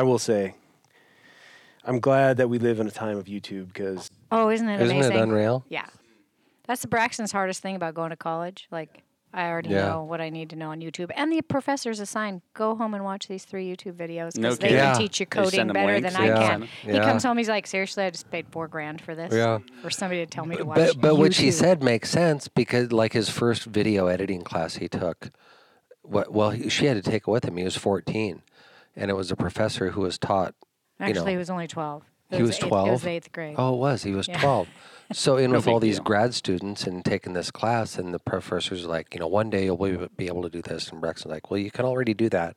I will say, I'm glad that we live in a time of YouTube because Oh, isn't it Isn't amazing? it unreal? Yeah. That's the Braxton's hardest thing about going to college. Like, I already Yeah. know what I need to know on YouTube. And the professors assign, go home and watch these three YouTube videos No because they kidding. Yeah. can teach you They coding them better links than and I Yeah. can. He Yeah. comes home, he's like, seriously, I just paid four grand for this. Yeah. For somebody to tell me to watch But but what she YouTube." said makes sense because like his first video editing class he took, what well he, she had to take it with him. He was 14, and it was a professor who was taught. you Actually, know, he was only 12. It He was eighth- It 12? was eighth grade. Oh, it was. He was Yeah. 12. So in with all these deal. grad students and taking this class, and the professor's like, you know, one day you'll be, be able to do this. And Braxton's like, well, you can already do that.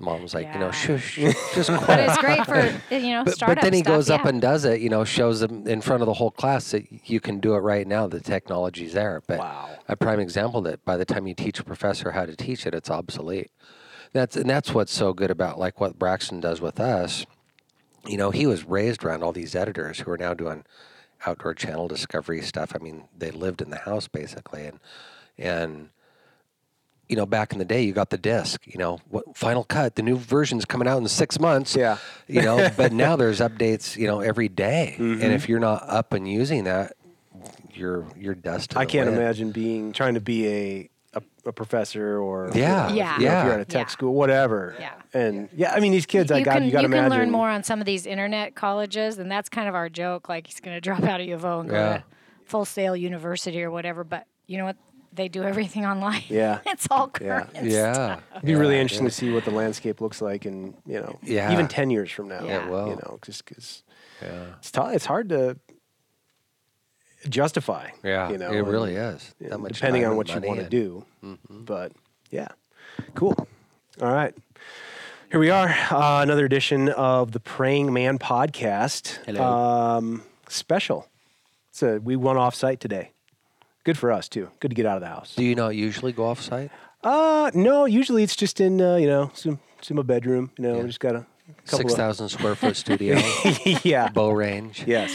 Mom's like, you know, Yeah. shush, just But it's great for, you know, But, startup but then he stuff, goes up and does it, you know, shows them in front of the whole class that you can do it right now. The technology's there. But Wow. a prime example that by the time you teach a professor how to teach it, it's obsolete. That's and that's what's so good about like what Braxton does with us. You know, he was raised around all these editors who are now doing outdoor channel discovery stuff. I mean, they lived in the house basically, and and you know, back in the day, you got the disc. You know, what Final Cut, the new version's coming out in six months. Yeah. You know, but now there's updates. You know, every day. Mm-hmm. and if you're not up and using that, you're you're dust. I can't wind. imagine being trying to be a a, a professor or you Yeah. know, Yeah. you know, if you're Yeah. at a tech Yeah. school, whatever. Yeah. And yeah, I mean these kids, I you got can, you got to can learn more on some of these internet colleges, and that's kind of our joke. Like he's going to drop out of U of O and go Yeah. to Full Sail University or whatever. But you know what? They do everything online. Yeah. it's all Yeah. current. Yeah, It'd be really interesting yeah. to see what the landscape looks like, and you know, Yeah. even ten years from now. Yeah. It will. You know, just because Yeah, it's t- it's hard to justify. yeah, You know, it and- really is. That much depending on what you want to do. Mhm. But yeah, cool. All right. Here we are, uh, another edition of the Praying Man podcast. Hello. Um, special. So we went off site today. Good for us too. Good to get out of the house. Do you not usually go off site? Uh, no, usually it's just in uh, you know some some a bedroom. You know, Yeah. we just got a couple Six thousand square foot studio, yeah. bow range. yes,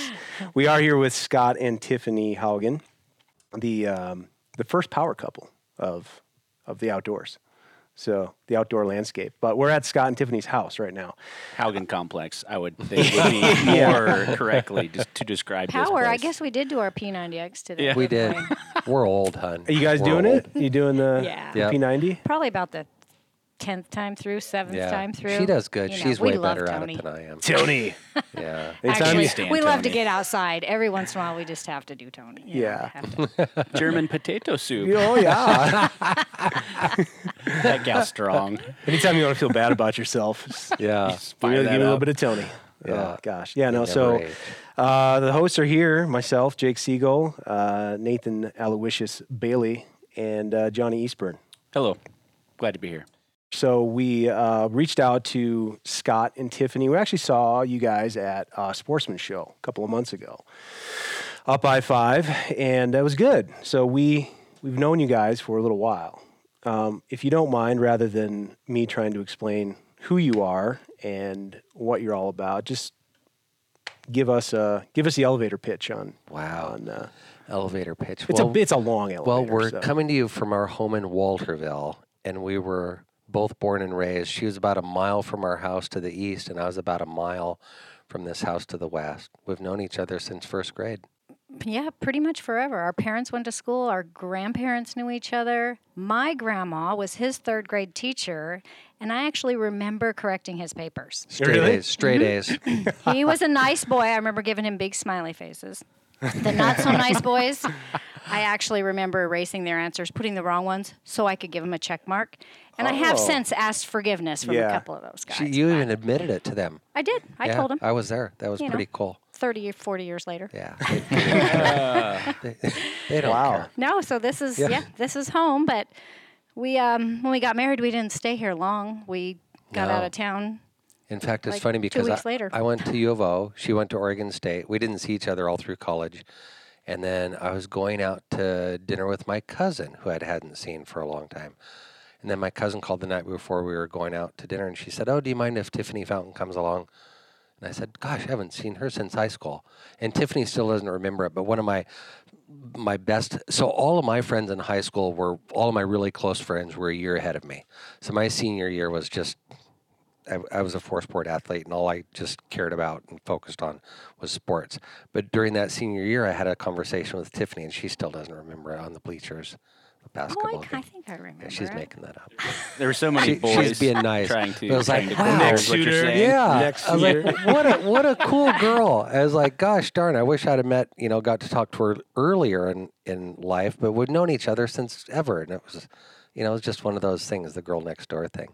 we are here with Scott and Tiffany Haugen, the um, the first power couple of of the outdoors. So the outdoor landscape. But we're at Scott and Tiffany's house right now. Haugen Complex, I would think would be more correctly just to describe this Power. I guess we did do our P90X today. Yeah. We did. We're old, hun. Are you guys We're doing old. it? You doing the Yeah. Yeah. P90? Probably about the tenth time through, seventh Yeah, time through. she does good. You know, She's way better Tony. at it than I am. Tony. Yeah. Actually, you- stand we love to get outside. Every once in a while, we just have to do Tony. you Yeah. have to- German potato soup. oh yeah. That gal's strong. Anytime you want to feel bad about yourself, just Yeah. Just give fire me, that give me a little bit of Tony. Yeah. Oh gosh. Yeah. No. So. age. Uh, the hosts are here myself, Jake Siegel, uh, Nathan Aloysius Bailey, and uh, Johnny Eastburn. Hello. Glad to be here. So we uh, reached out to Scott and Tiffany. We actually saw you guys at a Sportsman Show a couple of months ago, up I five, and that was good. So we we've known you guys for a little while. Um, if you don't mind, rather than me trying to explain who you are and what you're all about, just give us a give us the elevator pitch on Wow. on. Uh, Elevator pitch. it's well, a it's a long elevator. well, we're so- coming to you from our home in Walterville, and we were both born and raised. She was about a mile from our house to the east, and I was about a mile from this house to the west. We've known each other since first grade. Yeah, pretty much forever. Our parents went to school, our grandparents knew each other. My grandma was his third grade teacher, and I actually remember correcting his papers. Straight Really? A's. Straight Mm-hmm. A's. He was a nice boy. I remember giving him big smiley faces. The not so nice boys, I actually remember erasing their answers, putting the wrong ones so I could give them a check mark. And I have Oh. since asked forgiveness from Yeah. a couple of those guys. She, you even admitted it to them. I did. I yeah, told them. I was there. That was You know. pretty cool. 30 or 40 years later. Yeah. They, they, they don't Wow. care. No, so this is Yeah. yeah, this is home. But we um, when we got married, we didn't stay here long. We got out of town. In fact, it's Like funny because I, later. I went to U of O. She went to Oregon State. We didn't see each other all through college. And then I was going out to dinner with my cousin, who I hadn't seen for a long time. And then my cousin called the night before we were going out to dinner, and she said, "Oh, do you mind if Tiffany Fountain comes along?" And I said, "Gosh, I haven't seen her since high school." And Tiffany still doesn't remember it, but one of my my best so all of my friends in high school were all of my really close friends were a year ahead of me. So my senior year was just I, I was a four sport athlete, and all I just cared about and focused on was sports. But during that senior year, I had a conversation with Tiffany, and she still doesn't remember it on the bleachers. The Oh, basketball I, I game. think I remember. Yeah, she's it. making that up. There were so many She- boys she's being nice. trying to. But it was like, wow. compare Next what you're shooter. saying. Yeah, Next I was year. like, what a what a cool girl. I was like, gosh darn, I wish I'd have met, you know, got to talk to her earlier in in life, but we'd known each other since ever, and it was, you know, it was just one of those things, the girl next door thing,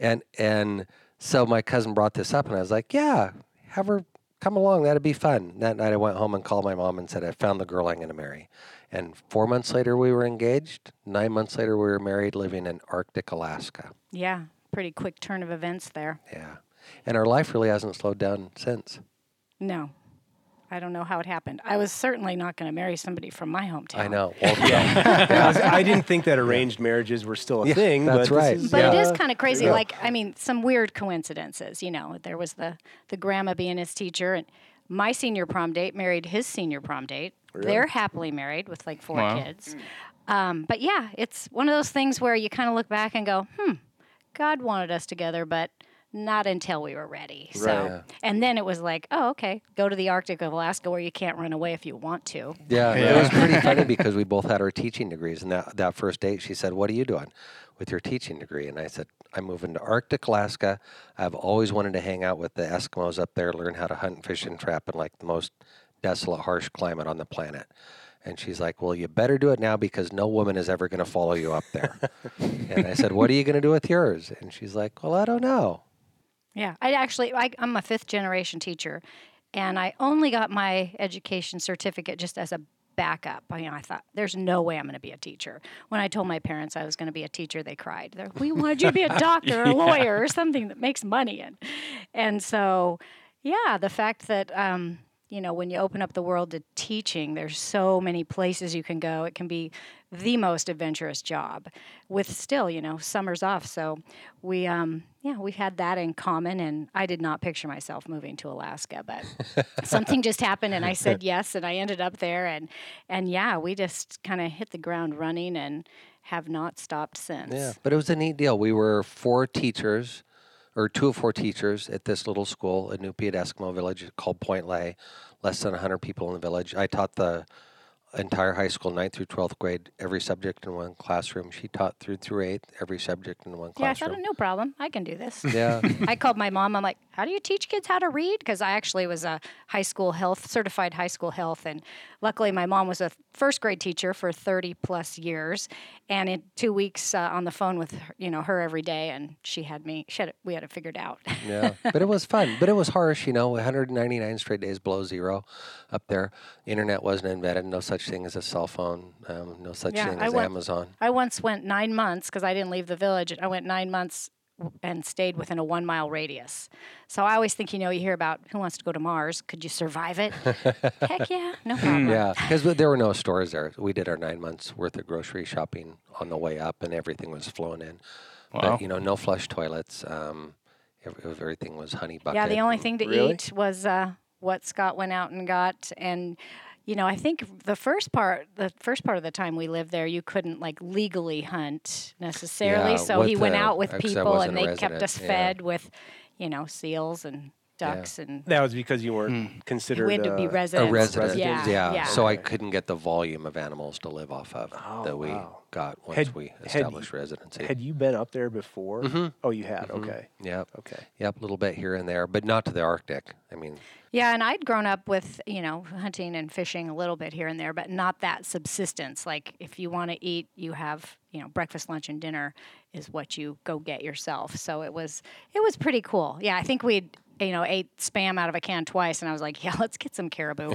and and so my cousin brought this up, and I was like, yeah, have her come along, that'd be fun. That night I went home and called my mom and said I found the girl I'm going to marry, and four months later we were engaged. Nine months later we were married, living in Arctic Alaska. Yeah, pretty quick turn of events there. Yeah, and our life really hasn't slowed down since. No, I don't know how it happened. I was certainly not going to marry somebody from my hometown. I know. Well, I, was- I didn't think that arranged marriages were still a Yeah, thing. that's but this right. is, But it uh, kind of crazy. Like, I mean, some weird coincidences. You know, there was the the grandma being his teacher, and my senior prom date married his senior prom date. They're happily married with like four Wow. kids. Um, but yeah, it's one of those things where you kind of look back and go, "Hmm, God wanted us together, but." Not until we were ready. So, Right. Yeah. and then it was like, oh, okay, go to the Arctic of Alaska where you can't run away if you want to. Yeah, Yeah. it was pretty funny because we both had our teaching degrees. And that, that first date, she said, What are you doing with your teaching degree? And I said, I'm moving to Arctic Alaska. I've always wanted to hang out with the Eskimos up there, learn how to hunt, and fish, and trap in like the most desolate, harsh climate on the planet. And she's like, Well, you better do it now because no woman is ever going to follow you up there. and I said, What are you going to do with yours? And she's like, Well, I don't know. Yeah, I actually, I, I'm a fifth generation teacher, and I only got my education certificate just as a backup. I, know, I thought, there's no way I'm going to be a teacher. When I told my parents I was going to be a teacher, they cried. They're, we wanted you to be a doctor, or a lawyer, or something that makes money. And, and so, yeah, the fact that, um, you know, when you open up the world to teaching, there's so many places you can go. It can be the most adventurous job with still, you know, summers off. So we, um, yeah, we had that in common. And I did not picture myself moving to Alaska, but something just happened and I said yes. And I ended up there. And, and yeah, we just kind of hit the ground running and have not stopped since. Yeah, but it was a neat deal. We were four teachers, or two of four teachers at this little school, a Inupiat Eskimo village called Point Lay. Less than 100 people in the village. I taught the entire high school, ninth through 12th grade, every subject in one classroom. She taught through through eighth, every subject in one classroom. Yeah, I classroom. thought, no problem. I can do this. Yeah, I called my mom. I'm like, how do you teach kids how to read? Because I actually was a high school health, certified high school health. And luckily, my mom was a first grade teacher for 30 plus years. And in two weeks uh, on the phone with her, you know her every day, and she had me, she had it, we had it figured out. yeah. But it was fun. But it was harsh, you know, 199 straight days below zero up there. Internet wasn't invented. No such thing as a cell phone. Um, no such Yeah, thing I as went- Amazon. I once went nine months because I didn't leave the village. I went nine months and stayed within a one mile radius. So I always think, you know, you hear about who wants to go to Mars. Could you survive it? Heck yeah, no problem. Yeah, because there were no stores there. We did our nine months worth of grocery shopping on the way up, and everything was flown in. Wow. But you know, no flush toilets. Um, everything was honey bucket. Yeah, the only thing to Really? eat was uh, what Scott went out and got, and you know, I think the first part, the first part of the time we lived there, you couldn't like legally hunt necessarily. Yeah, so he with went the- out with people, and a they kept us yeah. fed with, you know, seals and ducks and. That was because you weren't considered We had to be uh, a resident. Yeah, yeah, yeah. So I couldn't get the volume of animals to live off of that we wow. got once Had- we had established you- residency. Had you been up there before? Mhm. Oh, you had. Mhm. Okay. Yep. Okay. Yep. A little bit here and there, but not to the Arctic. I mean, Yeah, and I'd grown up with, you know, hunting and fishing a little bit here and there, but not that subsistence. Like if you want to eat, you have, you know, breakfast, lunch, and dinner is what you go get yourself. So it was it was pretty cool. Yeah, I think we'd you know ate spam out of a can twice, and I was like, yeah, let's get some caribou.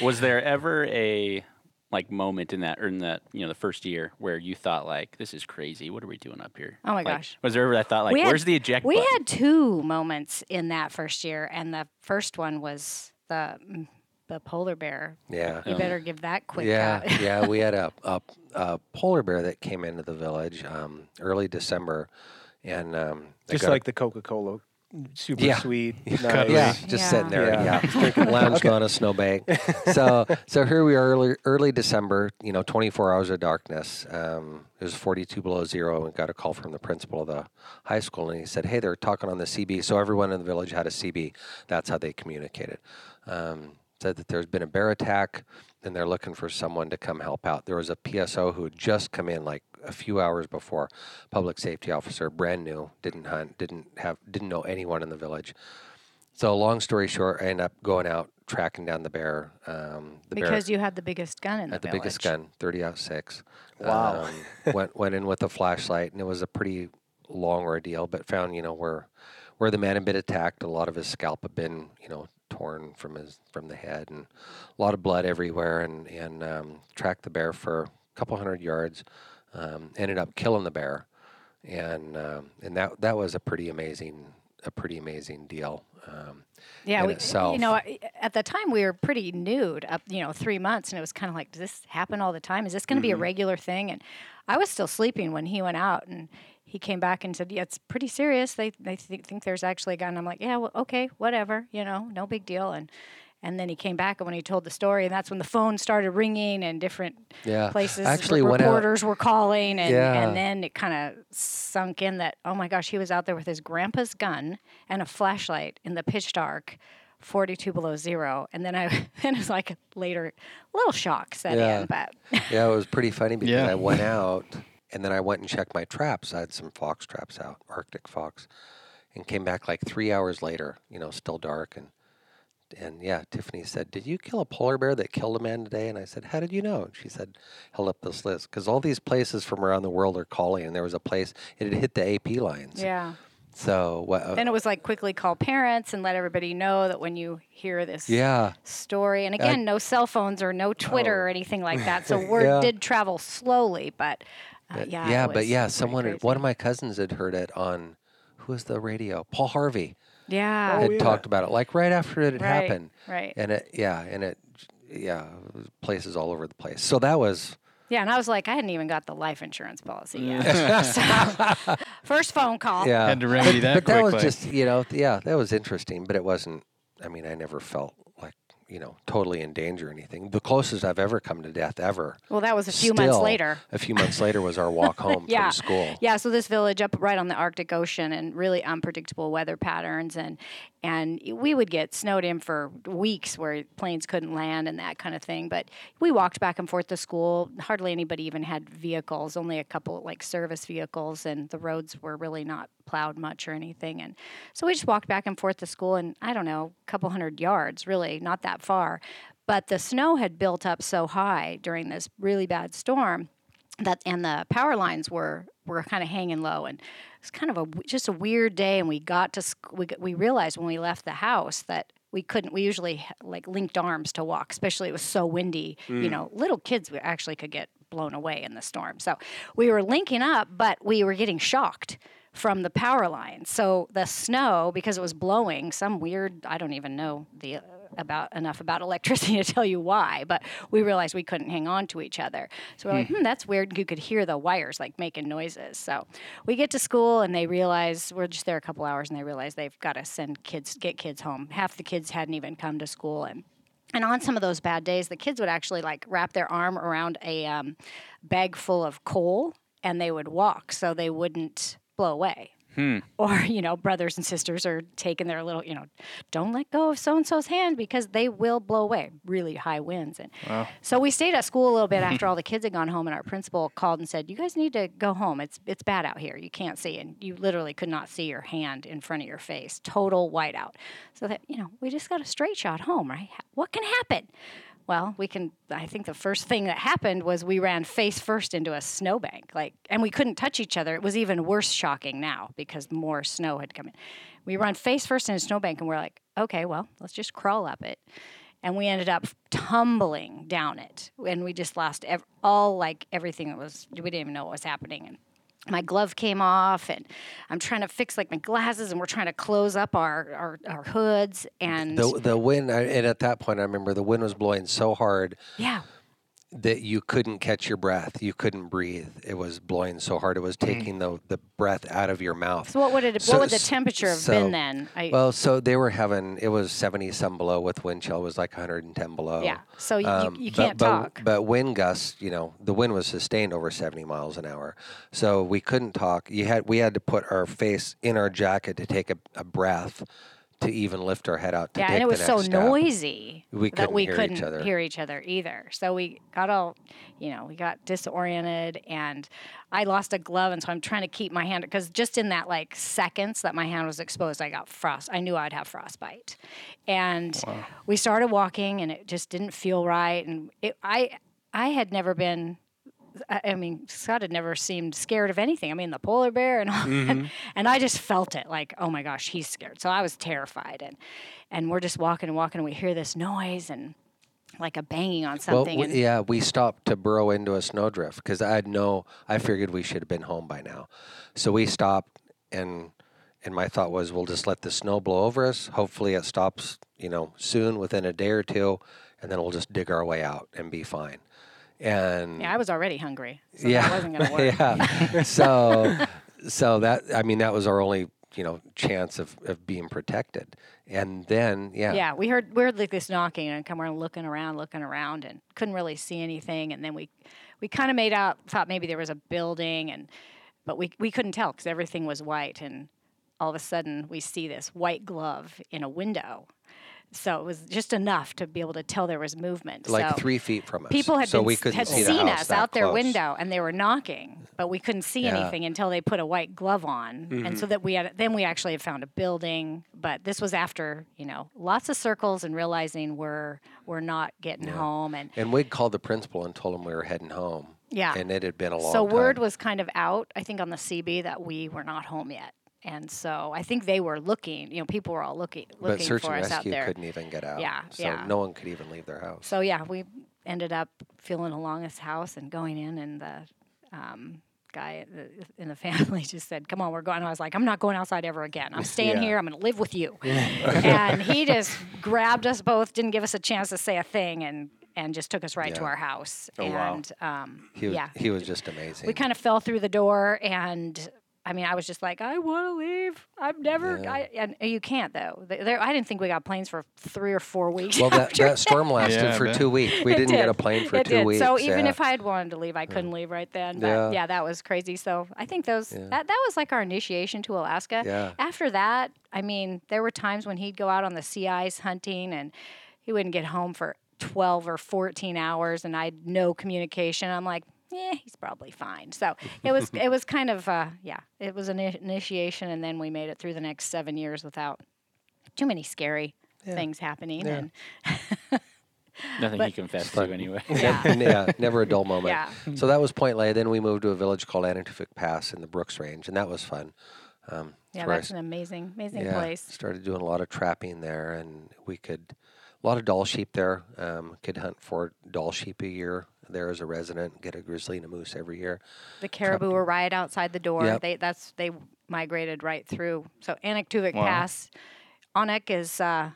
Was there ever a like moment in that or in that you know the first year where you thought like this is crazy? What are we doing up here? Oh my Like, gosh. Was there ever that thought like We had- where's the eject we button? had two moments in that first year, and the first one was the mm, the polar bear. yeah. You better give that quick. Yeah, yeah, we had a, a, a polar bear that came into the village um, early December, and um, Just got a- like the Coca Cola super Yeah. sweet. Cuddly. Yeah, just Yeah. sitting there, Yeah. yeah, lounged on a snowbank. So, so here we are, early, early December. You know, 24 hours of darkness. Um, it was 42 below zero, and got a call from the principal of the high school, and he said, "Hey, they're talking on the CB." So everyone in the village had a CB. That's how they communicated. Um, said that there's been a bear attack, and they're looking for someone to come help out. There was a PSO who had just come in, like a few hours before. Public safety officer, brand new, didn't hunt, didn't have, didn't know anyone in the village. So long story short, I ended up going out tracking down the bear. Um, the because bear you had the biggest gun in the had the village. biggest gun, thirty ought six. Wow. Um, went went in with a flashlight, and it was a pretty long ordeal. But found you know where where the man had been attacked. A lot of his scalp had been you know torn from his from the head, and a lot of blood everywhere. And and um, tracked the bear for a couple hundred yards. Um, ended up killing the bear, and um, and that that was a pretty amazing a pretty amazing deal. Um, Yeah, in we, itself. you know, at the time we were pretty nude, up you know, three months, and it was kind of like, does this happen all the time? Is this going to be a regular thing? And I was still sleeping when he went out, and he came back and said, "Yeah, it's pretty serious. They they th- think there's actually a gun." I'm like, "Yeah, well, okay, whatever, you know, no big deal." And and then he came back, and when he told the story, and that's when the phone started ringing, and different Yeah. places Actually re- went out- reporters were calling, and Yeah. and then it kind of sunk in that oh my gosh, he was out there with his grandpa's gun and a flashlight in the pitch dark. 42 below zero and then i then it was like later a little shock set Yeah. in but Yeah, it was pretty funny because Yeah. I went out and then I went and checked my traps. I had some fox traps out, Arctic fox, and came back like three hours later. You know, still dark and and yeah, Tiffany said, "Did you kill a polar bear that killed a man today?" And I said, "How did you know?" And she said, held up this list because all these places from around the world are calling, and there was a place it had hit the AP lines. yeah So what? Uh, then it was like quickly call parents and let everybody know that when you hear this yeah, story and again no cell phones or no twitter or anything like that so word Yeah. did travel slowly but uh, But- yeah yeah, but yeah, someone, crazy. one of my cousins had heard it on, who was the radio? Paul Harvey. yeah Oh, had yeah. talked about it like right after it had Right, happened right. and it yeah and it yeah places all over the place so that was Yeah, and I was like, I hadn't even got the life insurance policy yet. So, first phone call. yeah Had to remedy that but that was just you know yeah that was interesting but it wasn't i mean i never felt like you know totally in danger or anything the closest i've ever come to death ever Well, that was a few months later. a few months later was our walk home Yeah. from school Yeah, so this village up right on the Arctic Ocean and really unpredictable weather patterns and and we would get snowed in for weeks where planes couldn't land and that kind of thing. But we walked back and forth to school. Hardly anybody even had vehicles, only a couple like service vehicles and the roads were really not plowed much or anything. And so we just walked back and forth to school and I don't know, a couple hundred yards, really, not that far. But the snow had built up so high during this really bad storm that and the power lines were were kind of hanging low and it's kind of a just a weird day and we got to we, we realized when we left the house that we couldn't we usually like linked arms to walk especially it was so windy. You mm. know little kids we actually could get blown away in the storm. So we were linking up but we were getting shocked from the power line so the snow because it was blowing some weird i don't even know the about enough about electricity to tell you why but we realized we couldn't hang on to each other. So we're like hmm, that's weird. You could hear the wires like making noises. So we get to school and they realize we're just there a couple hours and they realize they've got to send kids get kids home. Half the kids hadn't even come to school and and on some of those bad days, the kids would actually like wrap their arm around a um, bag full of coal and they would walk so they wouldn't blow away. Hmm. Or, you know, brothers and sisters are taking their little, you know, don't let go of so and so's hand because they will blow away. Really high winds. And so we stayed at school a little bit after all the kids had gone home, and our principal called and said, You guys need to go home. It's it's bad out here. You can't see. And you literally could not see your hand in front of your face. Total whiteout. So that, you know, we just got a straight shot home, right? What can happen? Well, we can. I think the first thing that happened was we ran face first into a snowbank, like, and we couldn't touch each other. It was even worse shocking now because more snow had come in. We run face first in a snowbank, and we're like, okay, well, let's just crawl up it. And we ended up tumbling down it, and we just lost ev- all like everything that was. We didn't even know what was happening, and my glove came off and i'm trying to fix like my glasses and we're trying to close up our our, our hoods and the the wind I, and at that point i remember the wind was blowing so hard. Yeah that you couldn't catch your breath. You couldn't breathe. It was blowing so hard. It was taking the, the breath out of your mouth. So what would it? So- what would the temperature have so- been then? I, Well, so they were having it was seventy some below with wind chill. It was like 110 below. yeah. So you, Um, you, you but- can't but, talk. But wind gusts, you know, the wind was sustained over 70 miles an hour, so we couldn't talk. You had we had to put our face in our jacket to take a, a breath to even lift our head out to yeah, and it was so step. noisy We that couldn't we hear each couldn't other. hear each other either. So we got all, you know, we got disoriented, and I lost a glove, and so I'm trying to keep my hand because just in that like seconds that my hand was exposed, I got frost. I knew I'd have frostbite, and we started walking, and it just didn't feel right, and it, I I had never been I mean, Scott had never seemed scared of anything. I mean, the polar bear and all that. Mm-hmm. And I just felt it like, oh my gosh, he's scared. So I was terrified. And and we're just walking and walking, and we hear this noise and like a banging on Well, something. we, and yeah, we stopped to burrow into a snowdrift because I had no. I figured we should have been home by now, so we stopped and and my thought was we'll just let the snow blow over us. Hopefully, it stops, you know, soon within a day or two, and then we'll just dig our way out and be fine. And yeah, I was already hungry. So yeah, that wasn't to work. yeah. so, so that I mean that was our only you know chance of, of being protected. And then yeah, Yeah, we heard we heard like this knocking and come around looking around, looking around, and couldn't really see anything. And then we we kind of made out thought maybe there was a building, and but we we couldn't tell because everything was white. And all of a sudden we see this white glove in a window. So it was just enough to be able to tell there was movement. like so three feet from us. people had so been, we had see seen us out their close. window and they were knocking, but we couldn't see Yeah. anything until they put a white glove on. And so mm-hmm. that we had then we actually had found a building, but this was after, you know, lots of circles and realizing we're we're not getting home and And we'd called the principal and told him we were heading home. Yeah. And it had been a long so time. word was kind of out, I think on the CB that we were not home yet. And so I think they were looking, you know, people were all looking but looking search for and us out rescue there. couldn't even get out. Yeah, So yeah. no one could even leave their house. So yeah, we ended up feeling along his house and going in, and the um, guy in the family just said, "Come on, we're going." I was like, "I'm not going outside ever again. I'm staying Yeah. here. I'm going to live with you." and he just grabbed us both, didn't give us a chance to say a thing, and and just took us right to our house. Oh, wow. and um, he was, yeah, he was just amazing. we kind of fell through the door and. I mean, I was just like, I want to leave. I'm never. Yeah. I, and you can't though. There, I didn't think we got planes for three or four weeks. well, that, that storm lasted Yeah, for two weeks. We It didn't get a plane for it two did. weeks. So even yeah. if I had wanted to leave, I couldn't leave right then. But Yeah. yeah. that was crazy. So I think those Yeah. that that was like our initiation to Alaska. Yeah. After that, I mean, there were times when he'd go out on the sea ice hunting and he wouldn't get home for 12 or 14 hours and I had no communication. I'm like, yeah, he's probably fine. So it was it was kind of uh, yeah, it was an initiation and then we made it through the next 7 years without too many scary things happening Yeah. and Nothing But- he confessed Fun. to anyway. yeah. yeah, never a dull moment. Yeah. So that was Point Lay. Then we moved to a village called Anaktuvik Pass in the Brooks Range, and that was fun. Um, Yeah, where I that's an amazing, amazing yeah, place. Started doing a lot of trapping there, and we could a lot of Dall sheep there. Um, could hunt for Dall sheep a year there as a resident. Get a grizzly and a moose every year. The caribou were right outside the door. Yep. They that's they migrated right through. So Anaktuvik Wow. Pass, Anak is uh,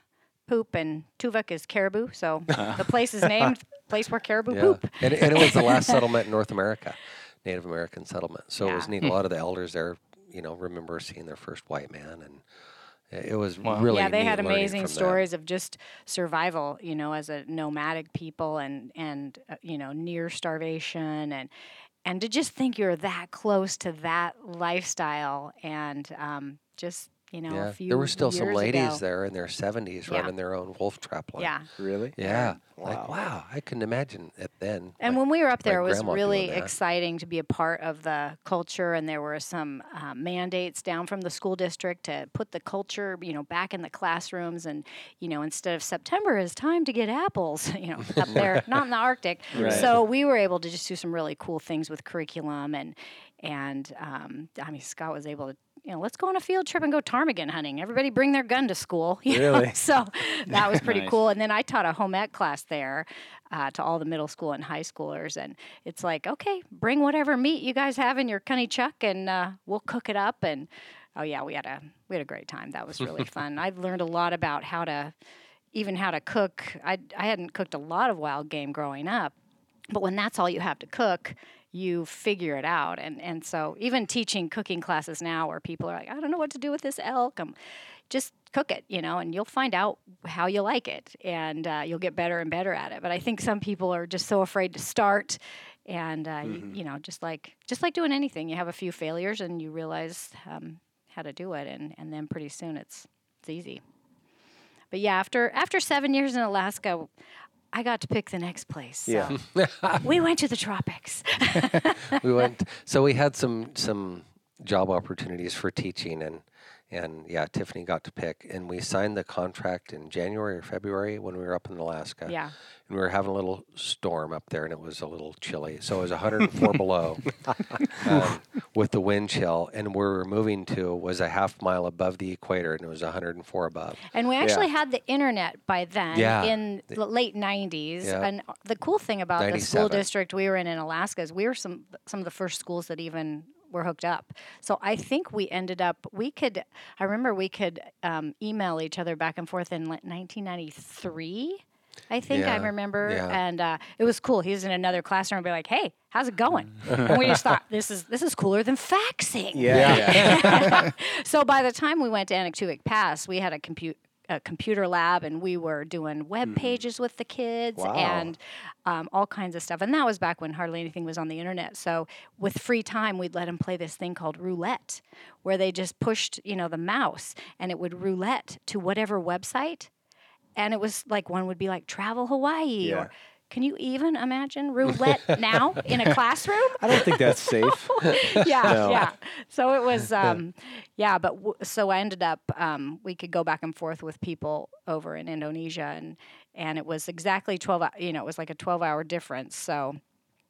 poop and Tuvok is caribou. So the place is named place where caribou Yeah, poop. and, and it was the last settlement in North America, Native American settlement. So it was neat. A lot of the elders there, you know, remember seeing their first white man, and it it was Wow. really yeah, they neat had amazing from them. stories of just survival. You know, as a nomadic people and and uh, you know near starvation and and to just think you're that close to that lifestyle and um, just you know Yeah, a few there were still some ladies ago. there in their 70s Yeah. running their own wolf trap line. Yeah. Really? Yeah. Wow. Like, wow, I couldn't imagine it then. And like, when we were up there, it was really exciting to be a part of the culture. And there were some uh, mandates down from the school district to put the culture, you know, back in the classrooms. And you know, instead of September is time to get apples, you know, up there, not in the Arctic. Right. So we were able to just do some really cool things with curriculum and and um, I mean, Scott was able to. You know, let's go on a field trip and go ptarmigan hunting. Everybody bring their gun to school. you know? Really? So that was pretty Nice. cool. And then I taught a home ec class there uh, to all the middle school and high schoolers. And it's like, okay, bring whatever meat you guys have in your cunny chuck, and uh, we'll cook it up. And oh yeah, we had a we had a great time. That was really fun. I learned a lot about how to, even how to cook. I I hadn't cooked a lot of wild game growing up. But when that's all you have to cook, you figure it out. And and so even teaching cooking classes now, where people are like, I don't know what to do with this elk. I'm just cook it, you know, and you'll find out how you like it, and uh, you'll get better and better at it. But I think some people are just so afraid to start, and uh, Mm-hmm. you, you know, just like just like doing anything, you have a few failures, and you realize um, how to do it, and and then pretty soon it's it's easy. But yeah, after after seven years in Alaska. I got to pick the next place. So Yeah. we went to the tropics. we went. So we had some some job opportunities for teaching, and and yeah, Tiffany got to pick, and we signed the contract in January or February when we were up in Alaska. Yeah. And we were having a little storm up there, and it was a little chilly. So it was 104 below um, with the wind chill, and where we were moving to was a half mile above the equator, and it was 104 above. And we actually had the internet by then Yeah. in the late 90s. Yeah. And the cool thing about the school district we were in in Alaska is we were some some of the first schools that even were hooked up. So I think we ended up we could I remember we could um, email each other back and forth in 1993. I think I remember, yeah. and uh, it was cool. He was in another classroom and be like, "Hey, how's it going?" and we just thought, "This is this is cooler than faxing." Yeah. so by the time we went to Anaktuvik Pass, we had a compute a computer lab and we were doing web pages with the kids Wow. and um, all kinds of stuff. And that was back when hardly anything was on the internet. So with free time, we'd let them play this thing called roulette, where they just pushed, you know, the mouse and it would roulette to whatever website. And it was like one would be like travel Hawaii Yeah. or can you even imagine roulette now in a classroom? I don't think that's safe. yeah, No. yeah. So it was, um, yeah. But w- so I ended up, um, we could go back and forth with people over in Indonesia, and and it was exactly twelve. hou- You know, it was like a twelve-hour difference. So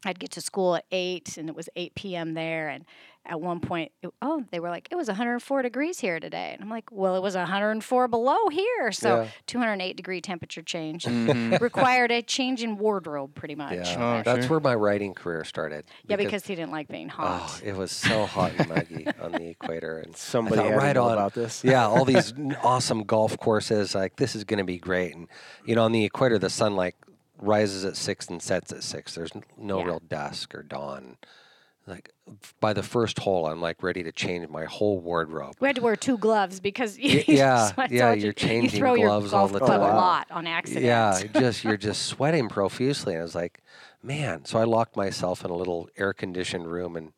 I'd get to school at eight, and it was eight p.m. there, and at one point, it- oh, they were like, it was 104 degrees here today, and I'm like, well, it was 104 below here, so Yeah. 208 degree temperature change Mm-hmm. required a change in wardrobe, pretty much. Yeah, Oh, that's sure. where my writing career started. Yeah, because he didn't like being hot. Oh, it was so hot and muggy on the equator, and Somebody I thought right on about this. yeah, all these awesome golf courses. Like this is going to be great, and you know, on the equator, the sun like rises at six and sets at six. There's no Yeah. real dusk or dawn. Like by the first hole, I'm like ready to change my whole wardrobe. We had to wear two gloves because you, yeah, yeah, told you, you're changing you throw gloves your all the time. a lot on accident. Yeah, just you're just sweating profusely, and I was like, man. So I locked myself in a little air conditioned room and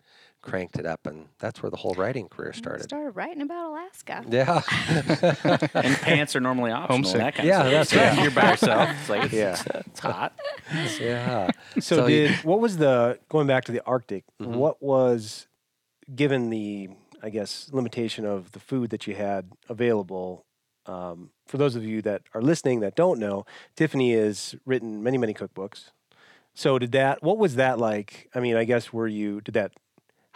cranked it up, and that's where the whole writing career started. Started writing about Alaska. Yeah. and pants are normally optional. Homesick. That kind Yeah, of that's stuff. right. If You're by yourself. It's like it's, Yeah. it's hot. yeah. So, So you- did what was the going back to the Arctic? Mhm. What was given the I guess limitation of the food that you had available? Um, for those of you that are listening that don't know, Tiffany has written many many cookbooks. So did that? What was that like? I mean, I guess were you did that?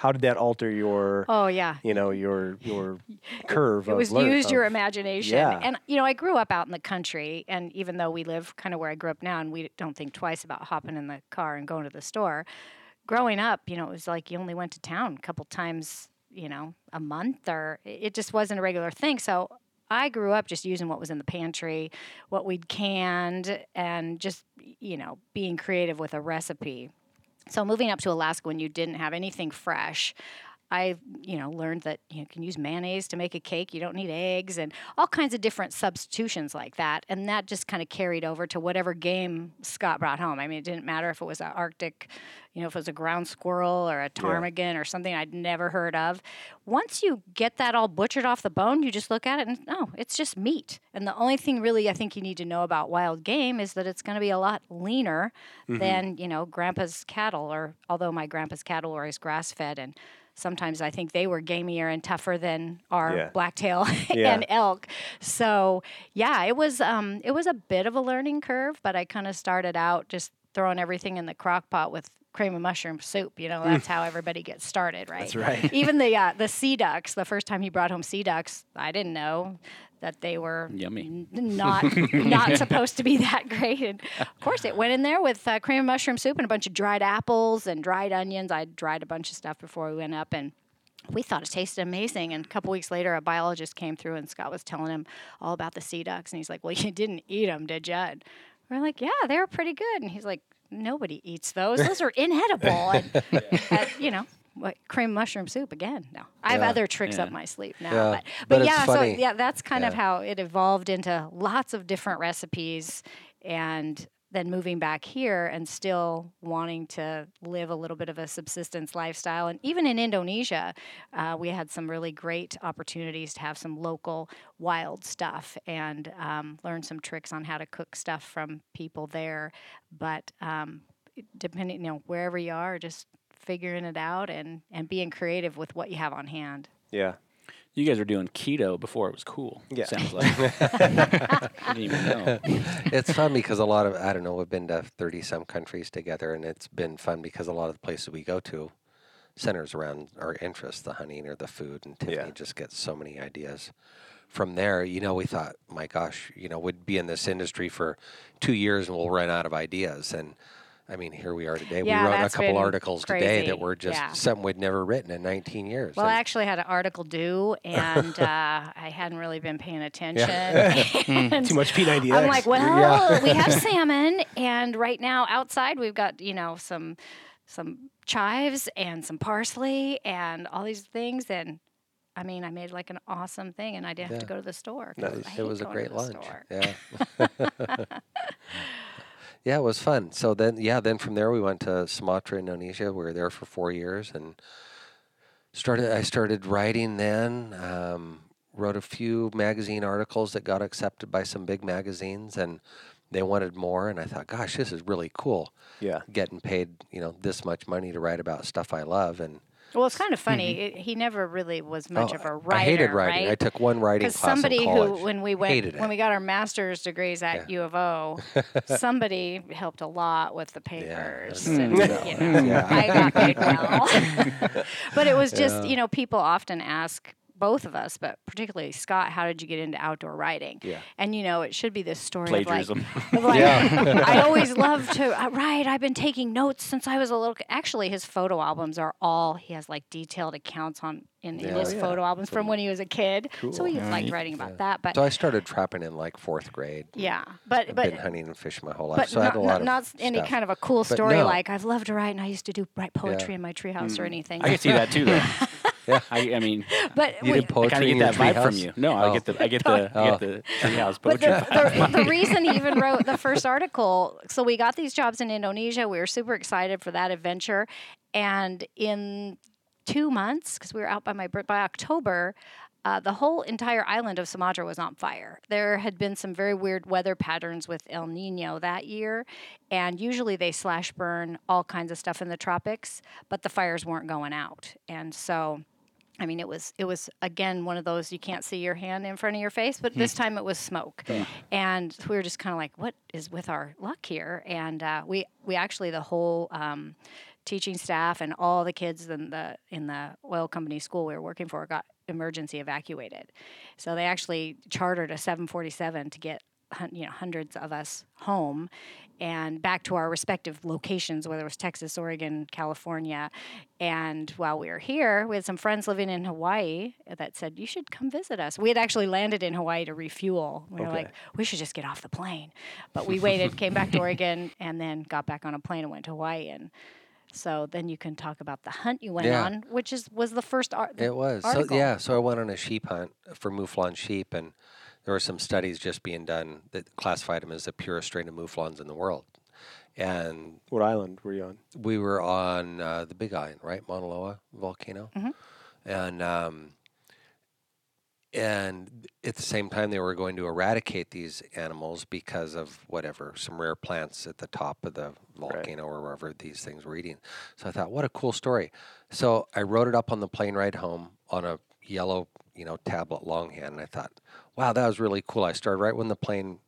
How did that alter your Oh yeah. you know your your curve? It of was learn- used your imagination. Yeah. And you know, I grew up out in the country and even though we live kind of where I grew up now and we don't think twice about hopping in the car and going to the store, growing up, you know, it was like you only went to town a couple times, you know, a month or it just wasn't a regular thing. So I grew up just using what was in the pantry, what we'd canned, and just, you know, being creative with a recipe. So moving up to Alaska when you didn't have anything fresh, I, you know, learned that you can use mayonnaise to make a cake. You don't need eggs and all kinds of different substitutions like that. And that just kind of carried over to whatever game Scott brought home. I mean, it didn't matter if it was an Arctic, you know, if it was a ground squirrel or a ptarmigan or something I'd never heard of. Once you get that all butchered off the bone, you just look at it and oh, it's just meat. And the only thing really I think you need to know about wild game is that it's going to be a lot leaner mm-hmm. than, you know, grandpa's cattle or although my grandpa's cattle were always grass fed and sometimes I think they were gamier and tougher than our Yeah. blacktail Yeah. and elk. So yeah, it was um, it was a bit of a learning curve, but I kind of started out just throwing everything in the crock pot with cream and mushroom soup. You know, that's how everybody gets started, right? That's right. Even the uh, the sea ducks. The first time he brought home sea ducks, I didn't know that they were Yummy. n- not not supposed to be that great. And of course, it went in there with uh, cream and mushroom soup and a bunch of dried apples and dried onions. I dried a bunch of stuff before we went up and. We thought it tasted amazing, and a couple weeks later, a biologist came through, and Scott was telling him all about the sea ducks, and he's like, "Well, you didn't eat them, did you?" And we're like, "Yeah, they were pretty good." And he's like, nobody eats those. Those are inedible. And, uh, you know, what cream mushroom soup again? No, I have Yeah. other tricks up my sleeve now. Yeah, But, but but, yeah, funny. so yeah, that's kind of how it evolved into lots of different recipes, and then moving back here and still wanting to live a little bit of a subsistence lifestyle. And even in Indonesia, uh, we had some really great opportunities to have some local wild stuff and um, learn some tricks on how to cook stuff from people there. But um, depending, you know, wherever you are, just figuring it out and, and being creative with what you have on hand. Yeah. You guys were doing keto before it was cool. Yeah. Sounds like. I didn't even know. it's fun because a lot of I don't know we've been to thirty some countries together, and it's been fun because a lot of the places we go to centers around our interests, the hunting or the food, and Tiffany Yeah. just gets so many ideas. From there, you know, we thought, my gosh, you know, we'd be in this industry for two years and we'll run out of ideas. And I mean, here we are today. Yeah, we wrote a couple been articles today that were just Yeah. something we'd never written in 19 years. Well, I actually had an article due, and uh, I hadn't really been paying attention. and Too much P90X. I'm like, well, we have salmon, and right now outside we've got you know some some chives and some parsley and all these things, and I mean, I made like an awesome thing, and I didn't have to go to the store. Nice. It was a great lunch. store. Yeah. yeah, it was fun. So then, yeah, then from there we went to Sumatra, Indonesia. We were there for four years and started. I started writing then. Um, wrote a few magazine articles that got accepted by some big magazines, and they wanted more. And I thought, gosh, this is really cool. yeah. Getting paid, you know, this much money to write about stuff I love, and Well, it's kind of funny. It, he never really was much Oh, of a writer. I hated writing. right? I took one writing class. because somebody who when we went when we got our master's degrees at U of O, somebody helped a lot with the papers. Mm. and, Yeah. you know, Yeah. I got paid well. but it was just you know people often ask both of us, but particularly Scott, how did you get into outdoor writing? Yeah. And you know, it should be this story Plagiarism. of like, of like I always love to uh, write. I've been taking notes since I was a little. Actually, his photo albums are all he has like detailed accounts on in, in his Oh, yeah. photo albums from when he was a kid. Cool. So he liked writing about that. But So I started trapping in like fourth grade. yeah, but I've but been hunting and fishing my whole life, but so I had not, a lot not, of not any kind of a cool But story no. like I've loved to write and I used to do write poetry Yeah. in my treehouse or anything. I can see that too, though. Yeah. I, I mean, but You we- did I kind of get that vibe from you. No, I Oh. get the I get the I Oh. get the treehouse But poetry. the, the, the reason he even wrote the first article, so we got these jobs in Indonesia. We were super excited for that adventure. And in two months, because we were out by my by October, uh, the whole entire island of Sumatra was on fire. There had been some very weird weather patterns with El Nino that year, and usually they slash burn all kinds of stuff in the tropics, but the fires weren't going out. And so I mean, it was it was again one of those you can't see your hand in front of your face, but this time it was smoke, and we were just kind of like, what is with our luck here? And uh, we we actually the whole. Um, teaching staff and all the kids in the in the oil company school we were working for got emergency evacuated so they actually chartered a 747 to get you know hundreds of us home and back to our respective locations whether it was texas oregon california and while we were here we had some friends living in hawaii that said you should come visit us we had actually landed in hawaii to refuel we were Okay. like we should just get off the plane but we waited came back to oregon and then got back on a plane and went to hawaii and so then you can talk about the hunt you went Yeah. on which is was the first art It was. So, yeah, so I went on a sheep hunt for mouflon sheep, and there were some studies just being done that classified them as the purest strain of mouflons in the world. And What island were you on? we were on uh, the Big Island, right, Mauna Loa volcano, Mhm. and um, and at the same time they were going to eradicate these animals because of whatever some rare plants at the top of the volcano or wherever these things were eating. So I thought, what a cool story. So I wrote it up on the plane ride home on a yellow, you know, tablet longhand, and I thought, wow, that was really cool. I started right when the plane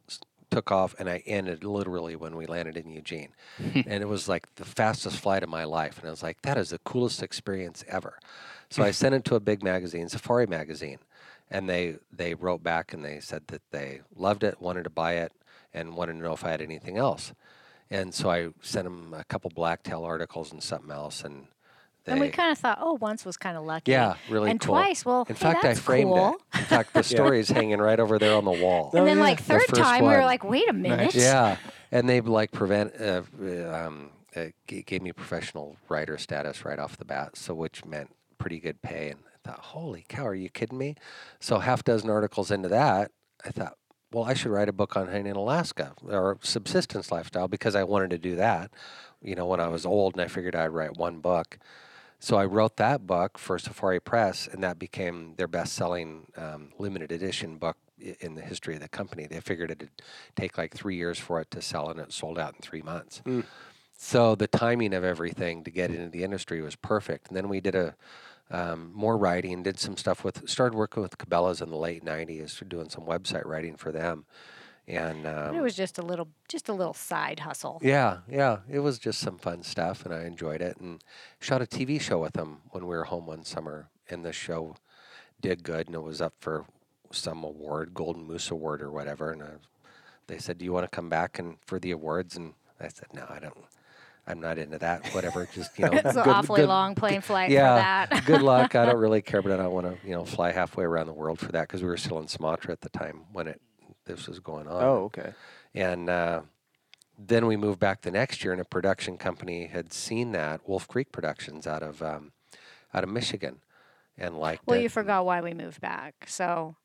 took off, and I ended literally when we landed in Eugene, and it was like the fastest flight of my life, and I was like, that is the coolest experience ever. So I sent it to a big magazine, Safari magazine, and they they wrote back and they said that they loved it, wanted to buy it, and wanted to know if I had anything else. And so I sent them a couple blacktail articles and something else, and they and we kind of thought oh once was kind of lucky yeah, really and cool. twice well In hey, fact, I that's framed cool. it. In fact, the story is hanging right over there on the wall. And then, yeah. like The third first time, we were like, "Wait a minute!" Yeah. and they like prevent uh, uh, um, uh, gave me professional writer status right off the bat, so which meant pretty good pay. And I thought, holy cow, are you kidding me? So half dozen articles into that, I thought, well, I should write a book on hunting in Alaska or subsistence lifestyle because I wanted to do that. You know, when I was old, and I figured I'd write one book. So I wrote that book for Safari Press, and that became their best-selling um, limited edition book in the history of the company. They figured it'd take like three years for it to sell, and it sold out in three months. So the timing of everything to get into the industry was perfect. And then we did a um, more writing, did some stuff with, started working with Cabela's in the late '90s, doing some website writing for them, and um, it was just a little, just a little side hustle. yeah, yeah, it was just some fun stuff, and I enjoyed it. And shot a TV show with them when we were home one summer, and the show did good, and it was up for some award, Golden Moose Award or whatever. And I, they said, "Do you want to come back and for the awards?" And I said, "No, I don't. I'm not into that. Whatever. Just you know, It's an awfully good- long plane flight yeah, for that. good luck. I don't really care, but I don't want to, you know, fly halfway around the world for that because we were still in Sumatra at the time when it this was going on. Oh, okay. And uh, then we moved back the next year, and a production company had seen that Wolf Creek Productions out of um, out of Michigan, and liked Well, it. you forgot why we moved back. So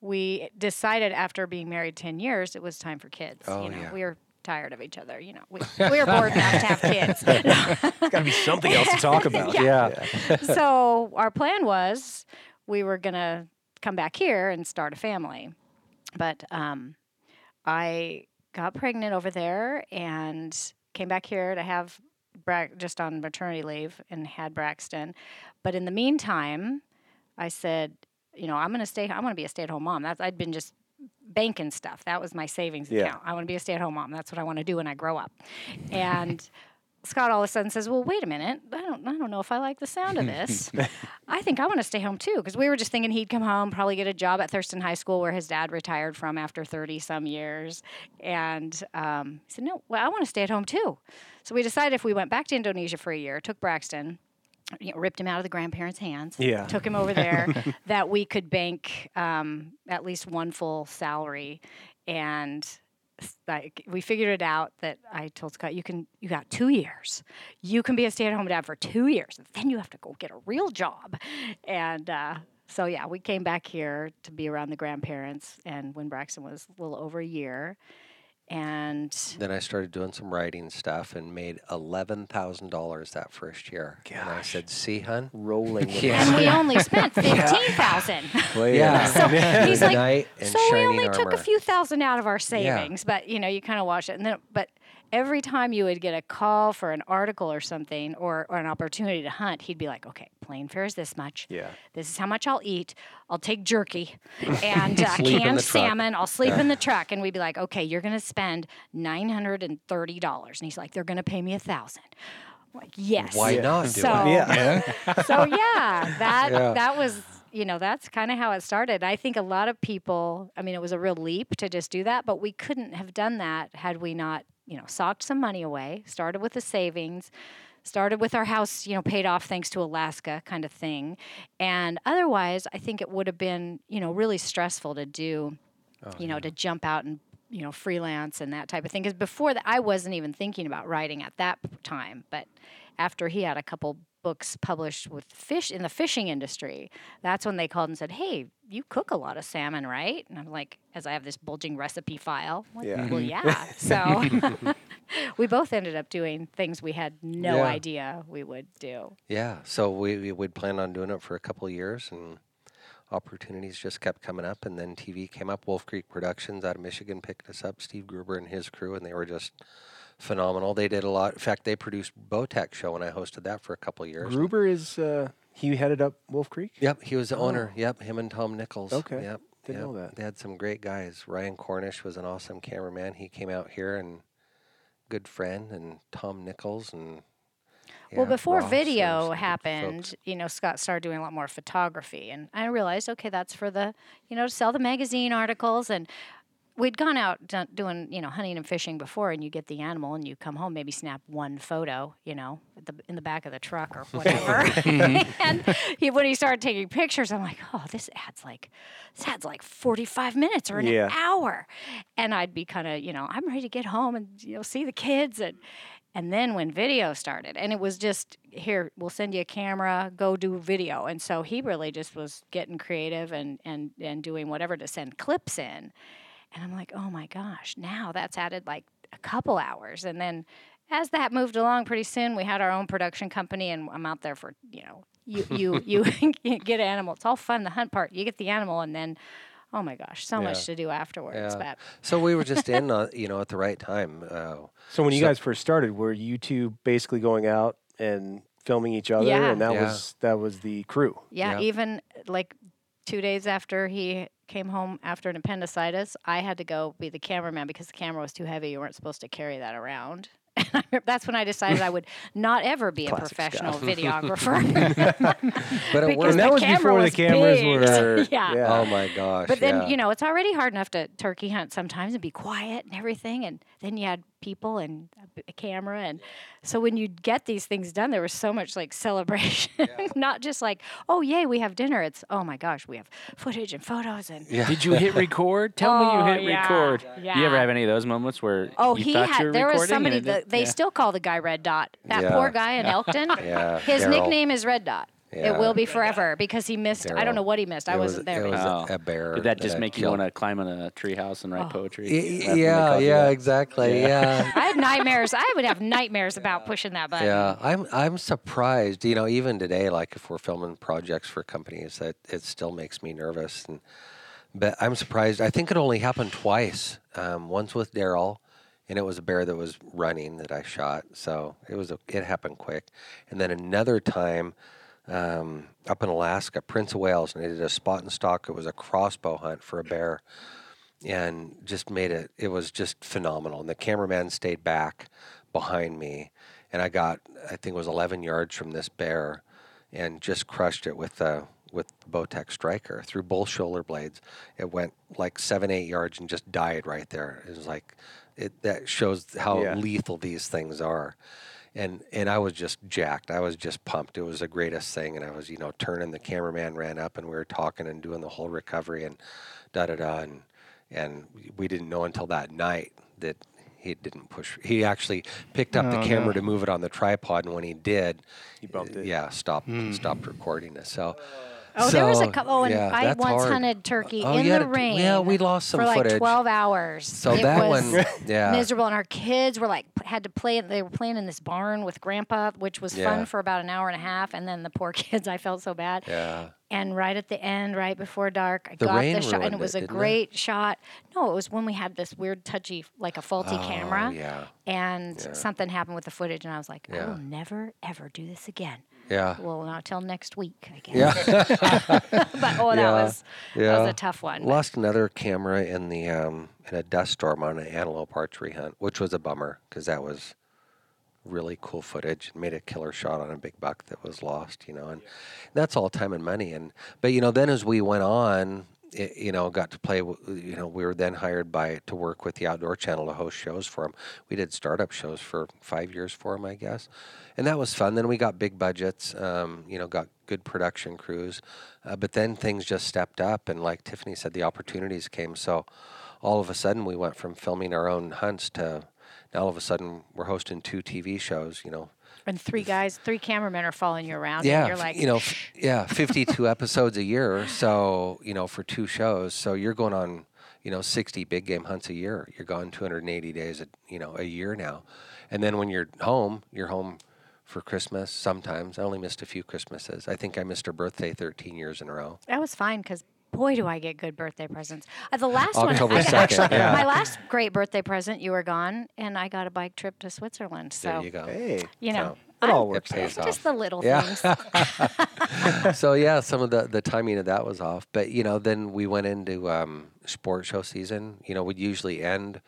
we decided after being married 10 years, it was time for kids. Oh, you know, yeah. we were tired of each other. You know, we, we were bored enough to have kids. There's got to be something else to talk about. Yeah. so our plan was we were going to come back here and start a family. But um, I got pregnant over there and came back here to have Bra- just on maternity leave and had Braxton. But in the meantime, I said, you know, I'm going to stay. I'm going to be a stay-at-home mom. That's I'd been just banking stuff. That was my savings Yeah. account. I want to be a stay-at-home mom. That's what I want to do when I grow up. And Scott all of a sudden says, "Well, wait a minute. I don't. I don't know if I like the sound of this. I think I want to stay home too." Because we were just thinking he'd come home, probably get a job at Thurston High School, where his dad retired from after thirty some years. And um, he said, "No, well, I want to stay at home too." So we decided if we went back to Indonesia for a year, took Braxton, you know, ripped him out of the grandparents' hands, Yeah. took him over there, that we could bank um, at least one full salary, and like we figured it out that I told Scott, you can you got two years, you can be a stay-at-home dad for two years, then you have to go get a real job, and. Uh, so yeah, we came back here to be around the grandparents, and when Braxton was a little over a year, and Then I started doing some writing stuff and made eleven thousand dollars that first year. And I said, "See, hun." Rolling. with Yeah. and we only spent fifteen thousand. Way Yeah. So he's like, Knight so we shining only took a few thousand out of our savings, but you know, you kind of wash it. And then, but every time you would get a call for an article or something or, or an opportunity to hunt, he'd be like, okay, plane fare is this much. Yeah. This is how much I'll eat. I'll take jerky and uh, canned the truck. salmon. I'll sleep in the truck. And we'd be like, okay, you're going to spend $930. And he's like, they're going to pay me a thousand. Like, yes. Why not do So, it? Yeah. so yeah, that Yeah. that was you know that's kind of how it started. I think a lot of people. I mean, it was a real leap to just do that, but we couldn't have done that had we not you know socked some money away, started with the savings. Started with our house, you know, paid off thanks to Alaska kind of thing. And otherwise, I think it would have been, you know, really stressful to do oh, you know, to jump out and you know freelance and that type of thing. Because before that, I wasn't even thinking about writing at that time. But after he had a couple books published with fish in the fishing industry, that's when they called and said, "Hey, you cook a lot of salmon, right?" And I'm like, as I have this bulging recipe file, like, Yeah. well, mm-hmm. yeah. So we both ended up doing things we had no Yeah. idea we would do. Yeah, so we, we would plan on doing it for a couple of years, and opportunities just kept coming up. And then TV came up. Wolf Creek Productions out of Michigan picked us up. Steve Gruber and his crew, and they were just phenomenal. They did a lot. In fact, they produced Bowtech show, and I hosted that for a couple of years. Gruber is uh, he headed up Wolf Creek. Yep, he was the owner. Yep, him and Tom Nichols. Okay, Yep. didn't yep. know that. They had some great guys. Ryan Cornish was an awesome cameraman. He came out here and good friend, and Tom Nichols and. Well, before Ross, video happened, folks. you know, Scott started doing a lot more photography, and I realized, okay, that's for the, you know, to sell the magazine articles, and we'd gone out doing you know hunting and fishing before, and you get the animal, and you come home, maybe snap one photo, you know, at the, in the back of the truck or whatever. Mm-hmm. and he, when he started taking pictures, I'm like, oh, this adds like this adds like 45 minutes or an Yeah. hour, and I'd be kind of you know I'm ready to get home and you know see the kids and. And then when video started, and it was just here, we'll send you a camera, go do video. And so he really just was getting creative and and and doing whatever to send clips in. And I'm like, oh my gosh, now that's added like a couple hours. And then as that moved along, pretty soon we had our own production company, and I'm out there for you know you you you get an animal. It's all fun the hunt part. You get the animal, and then oh my gosh, so much to do afterwards. Yeah. But So we were just in, uh, you know, at the right time. Uh, So when you So- guys first started, were you two basically going out and filming each other, Yeah. and that Yeah. was that was the crew? yeah, Yeah. even like two days after he came home after an appendicitis, I had to go be the cameraman because the camera was too heavy. You weren't supposed to carry that around. And I remember that's when I decided I would not ever be a Classic professional stuff. videographer. but it Because worked. And that the was camera before the cameras big. were. Yeah. Oh my gosh! But then, yeah. you know, it's already hard enough to turkey hunt sometimes and be quiet and everything. And then you had people and a camera. And so when you get these things done, there was so much like celebration, not just like, oh, yay, we have dinner. It's, oh my gosh, we have footage and photos. And Yeah. Did you hit record? Tell me Oh, you hit yeah, record. You ever have any of those moments where oh, you he thought you had, were there was recording and somebody that they yeah. still call the guy Red Dot. That Yeah. poor guy in Elkton. Yeah, His Daryl. nickname is Red Dot. Yeah. It will be forever because he missed, I don't know what he missed. I It was- wasn't there. It was he- Oh. a, a bear. Did that just I make you want to climb in a treehouse and write poetry? Y- Yeah, yeah, exactly. Yeah. I had nightmares. I would have nightmares about pushing that button. Yeah, I'm I'm surprised. You know, even today, like if we're filming projects for companies, that it still makes me nervous. And but I'm surprised. I think it only happened twice. Um, once with Daryl, and it was a bear that was running that I shot. So it was a, it happened quick. And then another time. Um, up in Alaska, Prince of Wales, and they did a spot and stalk. It was a crossbow hunt for a bear, and just made it. It was just phenomenal. And the cameraman stayed back behind me, and I got I think it was 11 yards from this bear, and just crushed it with the with the Bowtech striker through both shoulder blades. It went like seven eight yards and just died right there. It was like it that shows how Yeah. lethal these things are. And and I was just jacked. I was just pumped. It was the greatest thing. And I was, you know, turning. The cameraman ran up, and we were talking and doing the whole recovery and da da da. And and we didn't know until that night that he didn't push. He actually picked up the oh, camera to move it on the tripod, and when he did, He bumped it. Yeah, stopped hmm. stopped recording it. So. Oh, there was a couple. Oh, and yeah, I once hard. hunted turkey Oh, in the rain. yeah, we lost some for like footage. twelve hours. So it that was one, yeah. miserable, and our kids were like had to play. They were playing in this barn with Grandpa, which was Yeah. fun for about an hour and a half, and then the poor kids. I felt so bad. Yeah. And right at the end, right before dark, I The got the shot, and it was it, a didn't it? great shot. No, it was when we had this weird touchy, like a faulty Oh, camera, yeah. and Yeah. something happened with the footage, and I was like, I will never ever do this again. Yeah. Well, not till next week, I guess. Yeah. but oh, that Yeah, was that was a tough one. but- Lost another camera in the um, in a dust storm on an antelope archery hunt, which was a bummer because that was really cool footage. Made a killer shot on a big buck that was lost, you know, and that's all time and money. And but you know, then as we went on, it, you know, got to play. You know, we were then hired by to work with the Outdoor Channel to host shows for them. We did startup shows for five years for them, I guess, and that was fun. Then we got big budgets. Um, you know, got good production crews, uh, but then things just stepped up, and like Tiffany said, the opportunities came. So all of a sudden, we went from filming our own hunts to now all of a sudden we're hosting two TV shows. You know, and three guys, three cameramen are following you around. yeah, and you're like, you know, f- yeah, 52 episodes a year. So, you know, for two shows. So you're going on, you know, 60 big game hunts a year. You're gone 280 days, a, you know, a year now. And then when you're home, you're home for Christmas sometimes. I only missed a few Christmases. I think I missed her birthday 13 years in a row. that was fine because boy, do I get good birthday presents. Uh, the last October one, I, 2nd, actually, yeah. my last great birthday present, you were gone, and I got a bike trip to Switzerland. So There you go. Hey, you know, it all works It pays out. just the little Yeah. things. so yeah, some of the the timing of that was off. But you know, then we went into um, sport show season. You know, we'd usually end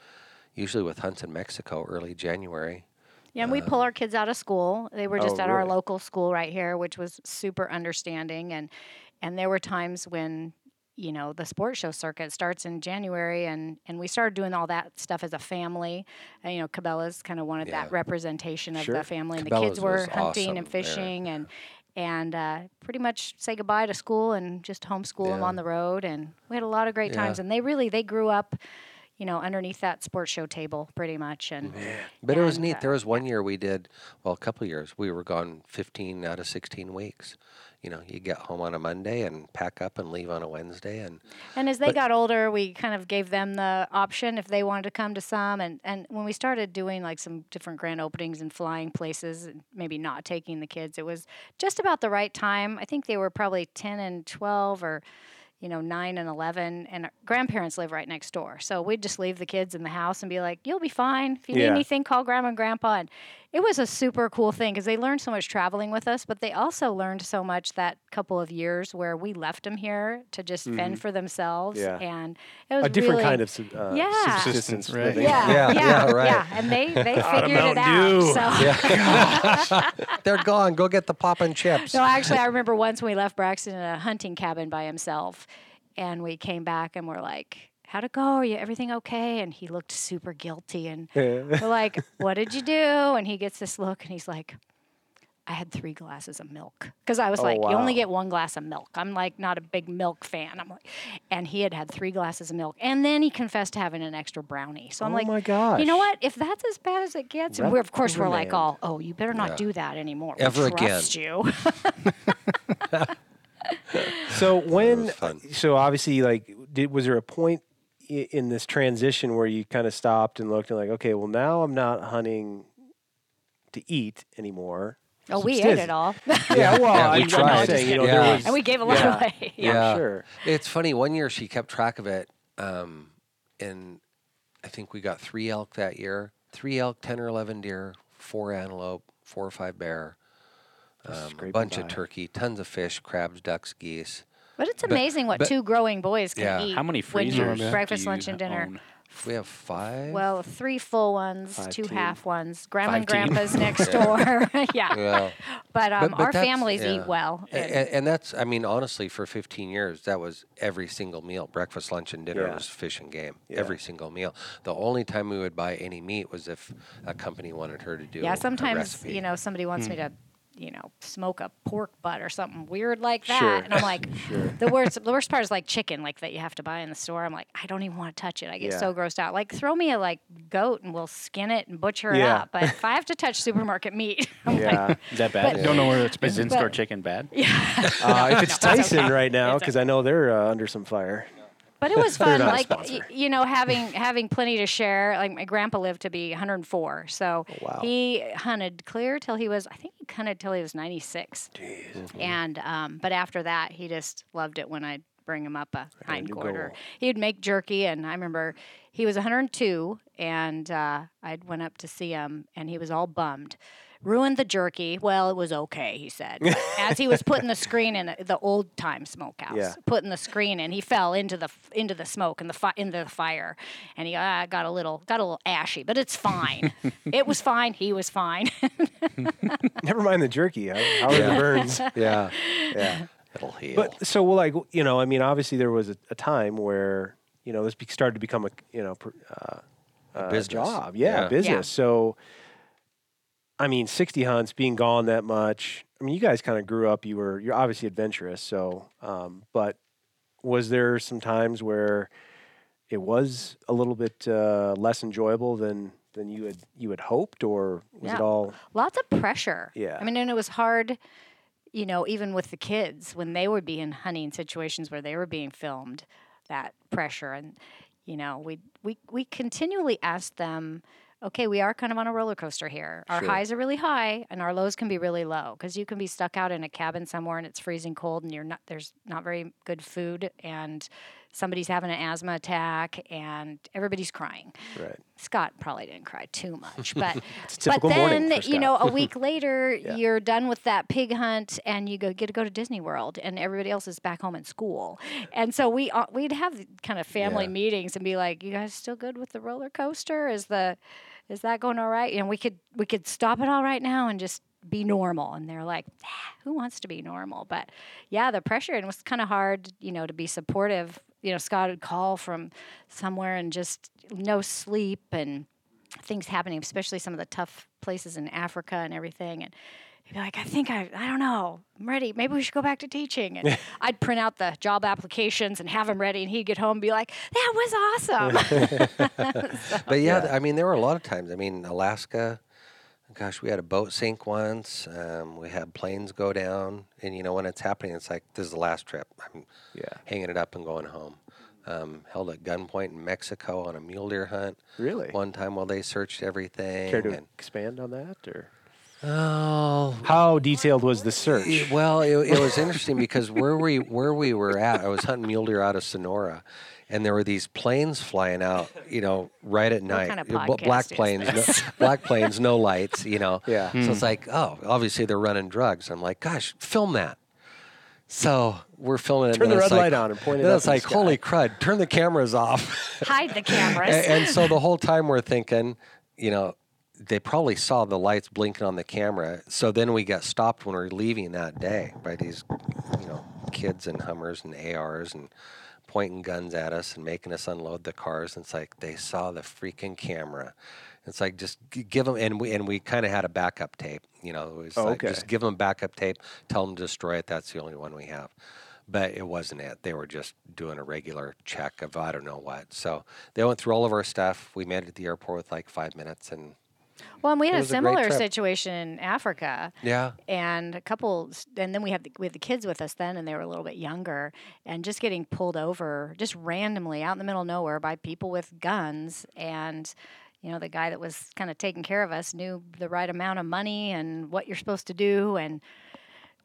usually with hunts in Mexico early January. Yeah, and we pull our kids out of school. They were just Oh, at our local school right here, which was super understanding and and there were times when you know the sports show circuit starts in January, and and we started doing all that stuff as a family. And, you know, Cabela's kind of wanted Yeah. that representation of Sure. the family, and the kids were hunting awesome and there. fishing, and and uh, pretty much say goodbye to school and just homeschool them on the road. And we had a lot of great Yeah. times, and they really they grew up. You know, underneath that sports show table, pretty much, and But it was neat. uh, There was one year we did, well, a couple of years, we were gone 15 out of 16 weeks. You know, you get home on a Monday and pack up and leave on a Wednesday. And And as they got older, we kind of gave them the option if they wanted to come to some. And, and when we started doing like some different grand openings and flying places, and maybe not taking the kids, it was just about the right time. I think they were probably 10 and 12 or, you know, 9 and 11. And grandparents live right next door. So we'd just leave the kids in the house and be like, you'll be fine. If you need anything, call grandma and grandpa. And it was a super cool thing because they learned so much traveling with us, but they also learned so much that couple of years where we left them here to just fend for themselves. Yeah. And it was a different really, kind of sub- uh, Yeah. subsistence Right. living. yeah, Yeah, yeah, yeah, right. yeah. And they they figured it out. Dew. So they're gone. Go get the pop and chips. no, actually, I remember once when we left Braxton in a hunting cabin by himself, and we came back and we're like, "How'd it go? Are you everything okay?" And he looked super guilty, and we're like, "What did you do?" And he gets this look, and he's like. I had three glasses of milk because I was Oh, like, you only get one glass of milk. I'm like not a big milk fan. I'm like, and he had had three glasses of milk, and then he confessed to having an extra brownie. So I'm Oh like, my gosh. you know what? If that's as bad as it gets, and we're, of course we're like, Reprimand. all, oh, you better not Yeah. do that anymore. We Ever again. you. So when, so obviously, like, did was there a point i- in this transition where you kind of stopped and looked and like, okay, well now I'm not hunting to eat anymore. Oh, we ate it all. Yeah, well, Yeah, we I'm, I'm tried. saying, you know, Yeah. there was, and we gave a lot Yeah. away. yeah, I'm sure. It's funny. One year she kept track of it, um, and I think we got three elk that year. Three elk, ten or eleven deer, four antelope, four or five bear, um, a bunch by. of turkey, tons of fish, crabs, ducks, geese. But it's amazing what but- two growing boys can Yeah. eat. How many when you're freezers? breakfast, do you lunch, and dinner. own? We have five. Well, three full ones, Five two teen. half ones. Grandma and Five teen. grandpa's next door. yeah. yeah. But, um, But- but our families yeah. eat well. A- And, and that's, I mean, honestly, for 15 years, that was every single meal. Breakfast, lunch, and dinner Yeah. was fish and game. Yeah. Every single meal. The only time we would buy any meat was if a company wanted her to do. It. Yeah, a sometimes recipe. you know somebody wants me to, you know, smoke a pork butt or something weird like that, Sure. and I'm like, the worst the worst part is like chicken, like that you have to buy in the store. I'm like, I don't even want to touch it. I get Yeah. so grossed out. Like throw me a like goat and we'll skin it and butcher it up. But if I have to touch supermarket meat, I'm like, Yeah. Is that bad? But- Don't know where it's been. Is in-store chicken bad? Uh, if it's Tyson right now, because I know they're uh, under some fire. But it was fun, like y- you know, having having plenty to share. Like my grandpa lived to be 104, so Oh, wow. he hunted clear till he was, I think he hunted till he was 96. And um, but after that, he just loved it when I'd bring him up a hind quarter. He'd make jerky, and I remember he was 102, and uh, I went up to see him, and he was all bummed. Ruined the jerky. Well, it was okay, he said. As he was putting the screen in the old time smokehouse, Yeah. putting the screen in, he fell into the into the smoke and the fi- into the fire, and he uh, got a little got a little ashy, but it's fine. it was fine. He was fine. Never mind the jerky. How, how are the Yeah. burns? Yeah. Yeah. It'll heal. But so, well, like you know, I mean, obviously there was a, a time where you know this be, started to become a you know pr- uh, uh, business. job, yeah, Yeah. business. Yeah. So, I mean, sixty hunts being gone that much. I mean, you guys kind of grew up. You were you're obviously adventurous. So, um, but was there some times where it was a little bit uh, less enjoyable than than you had you had hoped, or was it all? Lots of pressure. Yeah. I mean, and it was hard, you know, even with the kids when they would be in hunting situations where they were being filmed, that pressure. And, you know, we we we continually asked them, okay, we are kind of on a roller coaster here. Our Sure. highs are really high and our lows can be really low because you can be stuck out in a cabin somewhere and it's freezing cold and you're not there's not very good food and somebody's having an asthma attack and everybody's crying. Right. Scott probably didn't cry too much, but but then you know a week later Yeah. you're done with that pig hunt and you go get to go to Disney World and everybody else is back home in school, and so we uh, we'd have kind of family Yeah. meetings and be like, you guys still good with the roller coaster? Is the is that going all right? And we could we could stop it all right now and just be normal and they're like ah, who wants to be normal but yeah the pressure and it was kind of hard you know to be supportive you know scott would call from somewhere and just no sleep and things happening especially some of the tough places in africa and everything. And he'd be like i think i i don't know. I'm ready. Maybe we should go back to teaching. And i'd print out the job applications and have them ready and he'd get home and be like that was awesome. But yeah, I mean, there were a lot of times. I mean, Alaska, gosh, we had a boat sink once. Um, we had planes go down, and you know when it's happening, it's like this is the last trip. I'm Yeah. hanging it up and going home. Um, held at gunpoint in Mexico on a mule deer hunt. Really? One time while they searched everything. Care to and- expand on that, or oh, how detailed was the search? Well, it, it was interesting because where we where we were at, I was hunting mule deer out of Sonora, and there were these planes flying out, you know, right at night. kind of black podcast is planes, no, black planes, no lights, you know. Yeah. So it's hmm. like, oh, obviously they're running drugs. I'm like, gosh, film that. So we're filming it. Turn and the then red like- light on and point it Then it's in the like, holy crud! Turn the cameras off. hide the cameras and, and so the whole time we're thinking, you know, they probably saw the lights blinking on the camera. So then we got stopped when we were leaving that day by these, you know, kids and Hummers and ARs and pointing guns at us and making us unload the cars. And it's like they saw the freaking camera. It's like just give them, and we and we kind of had a backup tape. You know, it was Oh, like okay. just give them backup tape, tell them to destroy it. That's the only one we have. But it wasn't it. They were just doing a regular check of I don't know what. So they went through all of our stuff. We made it to the airport with like five minutes, and Well, and we had a was a similar situation in Africa, yeah, and a couple, and then we had the, we had the kids with us then, and they were a little bit younger, and just getting pulled over just randomly out in the middle of nowhere by people with guns, and you know the guy that was kind of taking care of us knew the right amount of money and what you're supposed to do, and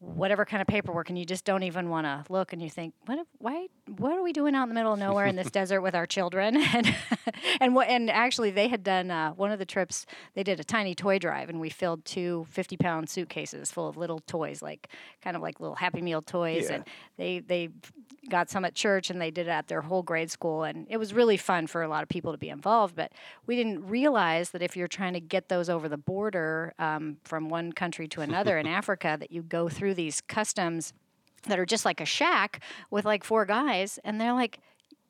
whatever kind of paperwork, and you just don't even want to look, and you think, what, if- why, what are we doing out in the middle of nowhere in this desert with our children? And and what, and actually, they had done uh, one of the trips. They did a tiny toy drive, and we filled two 50 pound suitcases full of little toys, like kind of like little Happy Meal toys, Yeah. and they they got some at church and they did it at their whole grade school and it was really fun for a lot of people to be involved but we didn't realize that if you're trying to get those over the border um, from one country to another in africa that you go through these customs that are just like a shack with like four guys and they're like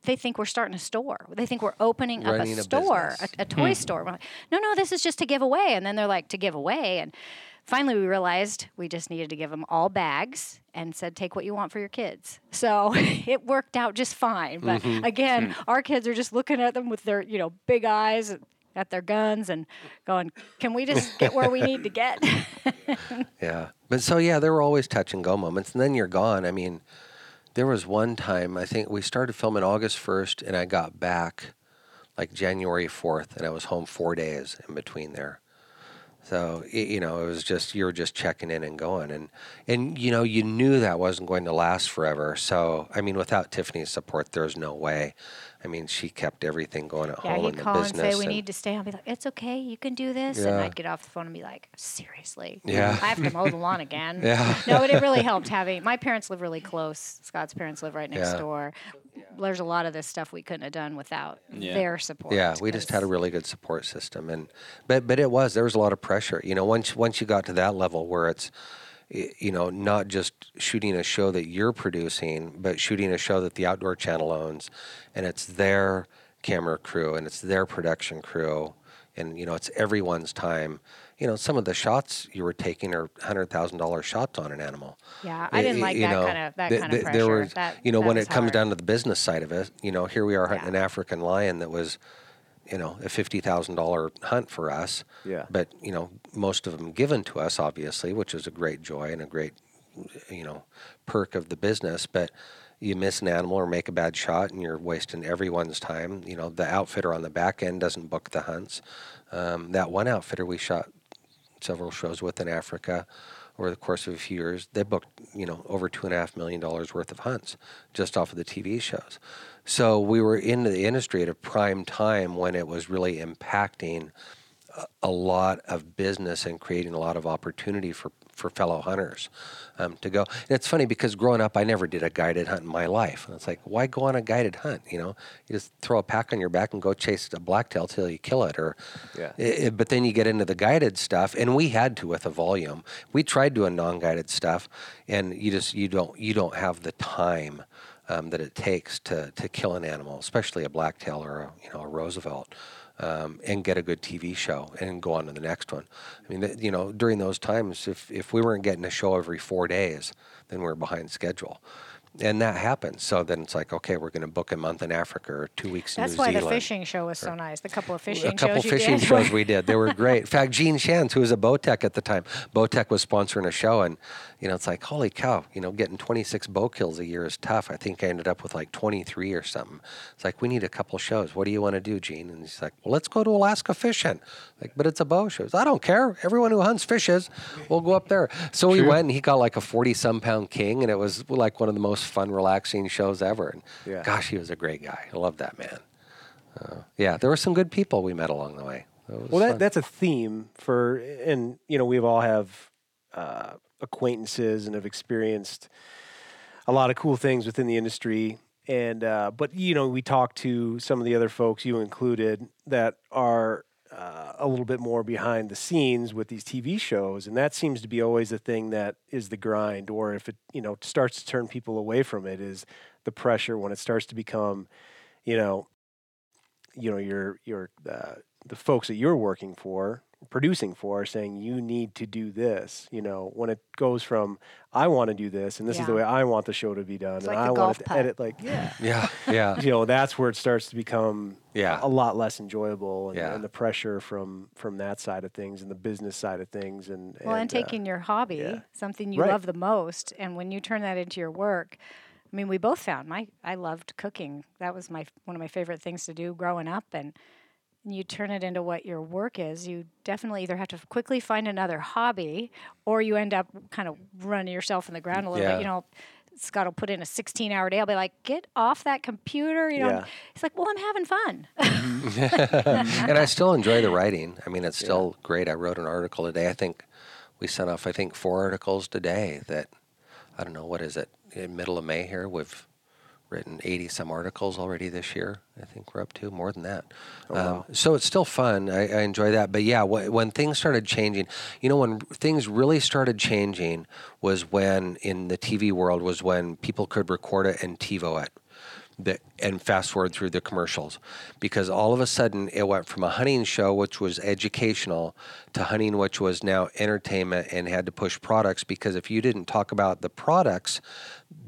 they think we're starting a store. They think we're opening up Running a store, a, a toy store. Hmm. We're like, no, no, this is just to give away. And then they're like, to give away. And finally, we realized we just needed to give them all bags and said, take what you want for your kids. So it worked out just fine. But mm-hmm. again, hmm. our kids are just looking at them with their, you know, big eyes at their guns and going, can we just get where we need to get? yeah. But so yeah, there were always touch and go moments, and then you're gone. I mean, there was one time I think we started filming August first, and I got back like January fourth, and I was home four days in between there. So you know, it was just you were just checking in and going, and and you know you knew that wasn't going to last forever. So I mean, without Tiffany's support, there's no way. I mean, she kept everything going at Yeah, home he'd in the call and business. say we need to stay. I'll be like, it's okay, you can do this, yeah. and I'd get off the phone and be like, seriously, Yeah. I have to mow the lawn again. Yeah. no, but it really helped having my parents live really close. Scott's parents live right next Yeah. door. There's a lot of this stuff we couldn't have done without Yeah. their support. Yeah, we just had a really good support system, and but but it was there was a lot of pressure. You know, once once you got to that level where it's y- you know not just shooting a show that you're producing, but shooting a show that the Outdoor Channel owns, and it's their camera crew and it's their production crew, and you know it's everyone's time. You know, some of the shots you were taking are hundred thousand dollar shots on an animal. Yeah, I didn't like that know, kind of that th- kind of pressure. There was, that, you know, when it comes down to the business side of it, you know, here we are hunting Yeah. an African lion that was, you know, a fifty thousand dollar hunt for us. Yeah. But you know, most of them given to us, obviously, which is a great joy and a great, you know, perk of the business. But you miss an animal or make a bad shot, and you're wasting everyone's time. You know, the outfitter on the back end doesn't book the hunts. Um, that one outfitter we shot several shows with in Africa over the course of a few years. They booked, you know, over two and a half million dollars worth of hunts just off of the TV shows. So we were in the industry at a prime time when it was really impacting a- a lot of business and creating a lot of opportunity for for fellow hunters um, to go. And it's funny because growing up, I never did a guided hunt in my life. And it's like, why go on a guided hunt? You know, you just throw a pack on your back and go chase a blacktail till you kill it. Or, Yeah. i- i- but then you get into the guided stuff, and we had to with a volume. We tried doing non-guided stuff, and you just you don't you don't have the time. Um, that it takes to, to kill an animal, especially a blacktail or a, you know a Roosevelt, um, and get a good TV show and go on to the next one. I mean, you know, during those times, if if we weren't getting a show every four days, then we are behind schedule, and that happens. So then it's like, okay, we're going to book a month in Africa or two weeks in New Zealand. That's why the fishing show was so nice. The couple of fishing a couple shows you fishing did. shows we did. They were great. In fact, Gene Shantz, who was a Bowtech at the time, Bowtech was sponsoring a show, and you know, it's like, holy cow, you know, getting 26 bow kills a year is tough. I think I ended up with like 23 or something. It's like we need a couple shows. What do you want to do, Gene? And he's like, well, let's go to Alaska fishing. Like, but it's a bow show. I don't care. Everyone who hunts fishes, we'll go up there. So we went, and he got like a 40 some pound king, and it was like one of the most fun, relaxing shows ever. And Yeah. gosh, he was a great guy. I love that man. Uh, yeah, there were some good people we met along the way. Well, that, that's a theme for, and you know, we've all have uh, acquaintances and have experienced a lot of cool things within the industry. And uh, but you know, we talked to some of the other folks, you included, that are uh, a little bit more behind the scenes with these TV shows, and that seems to be always the thing that is the grind. Or if it you know starts to turn people away from it, is the pressure when it starts to become, you know, you know your your uh, the folks that you're working for producing for are saying you need to do this you know when it goes from i want to do this and this is the way i want the show to be done It's and like i want to putt. edit like yeah yeah, yeah, you know that's where it starts to become Yeah. a lot less enjoyable and, Yeah. and the pressure from from that side of things and the business side of things and Well, and, uh, taking your hobby, yeah. something you Right. love the most, and when you turn that into your work, I mean, we both found my I loved cooking. That was my one of my favorite things to do growing up, and you turn it into what your work is. You definitely either have to quickly find another hobby, or you end up kind of running yourself in the ground a little Yeah. bit. You know. Scott will put in a 16 hour day. I'll be like, get off that computer. You know, Yeah. he's like, well, I'm having fun. Mm-hmm. and I still enjoy the writing. I mean, it's still great. I wrote an article today. I think we sent off, I think, four articles today. That I don't know what is it. In middle of May here, we've written 80 some articles already this year. I think we're up to more than that. um, so it's still fun. I, I enjoy that. But yeah, wh- when things started changing, you know, when things really started changing was when in the TV world was when people could record it and TiVo it that and fast forward through the commercials because all of a sudden it went from a hunting show which was educational to hunting which was now entertainment and had to push products because if you didn't talk about the products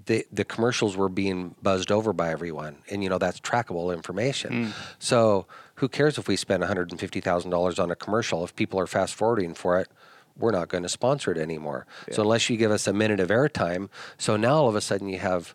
the the commercials were being buzzed over by everyone and you know that's trackable information. Mm. So who cares if we spend $150,000 on a commercial? If people are fast forwarding for it we're not going to sponsor it anymore. So unless you give us a minute of airtime so now all of a sudden you have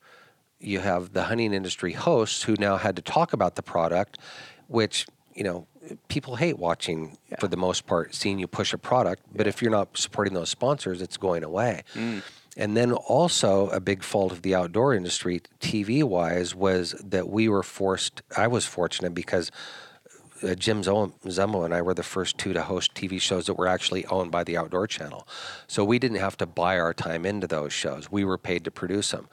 you have the hunting industry hosts who now had to talk about the product, which you know people hate watching for the most part, seeing you push a product. But if you're not supporting those sponsors, it's going away. Mm. And then also a big fault of the outdoor industry, TV wise, was that we were forced. I was fortunate because uh, Jim Zumbo and I were the first two to host TV shows that were actually owned by the Outdoor Channel. So we didn't have to buy our time into those shows. We were paid to produce them.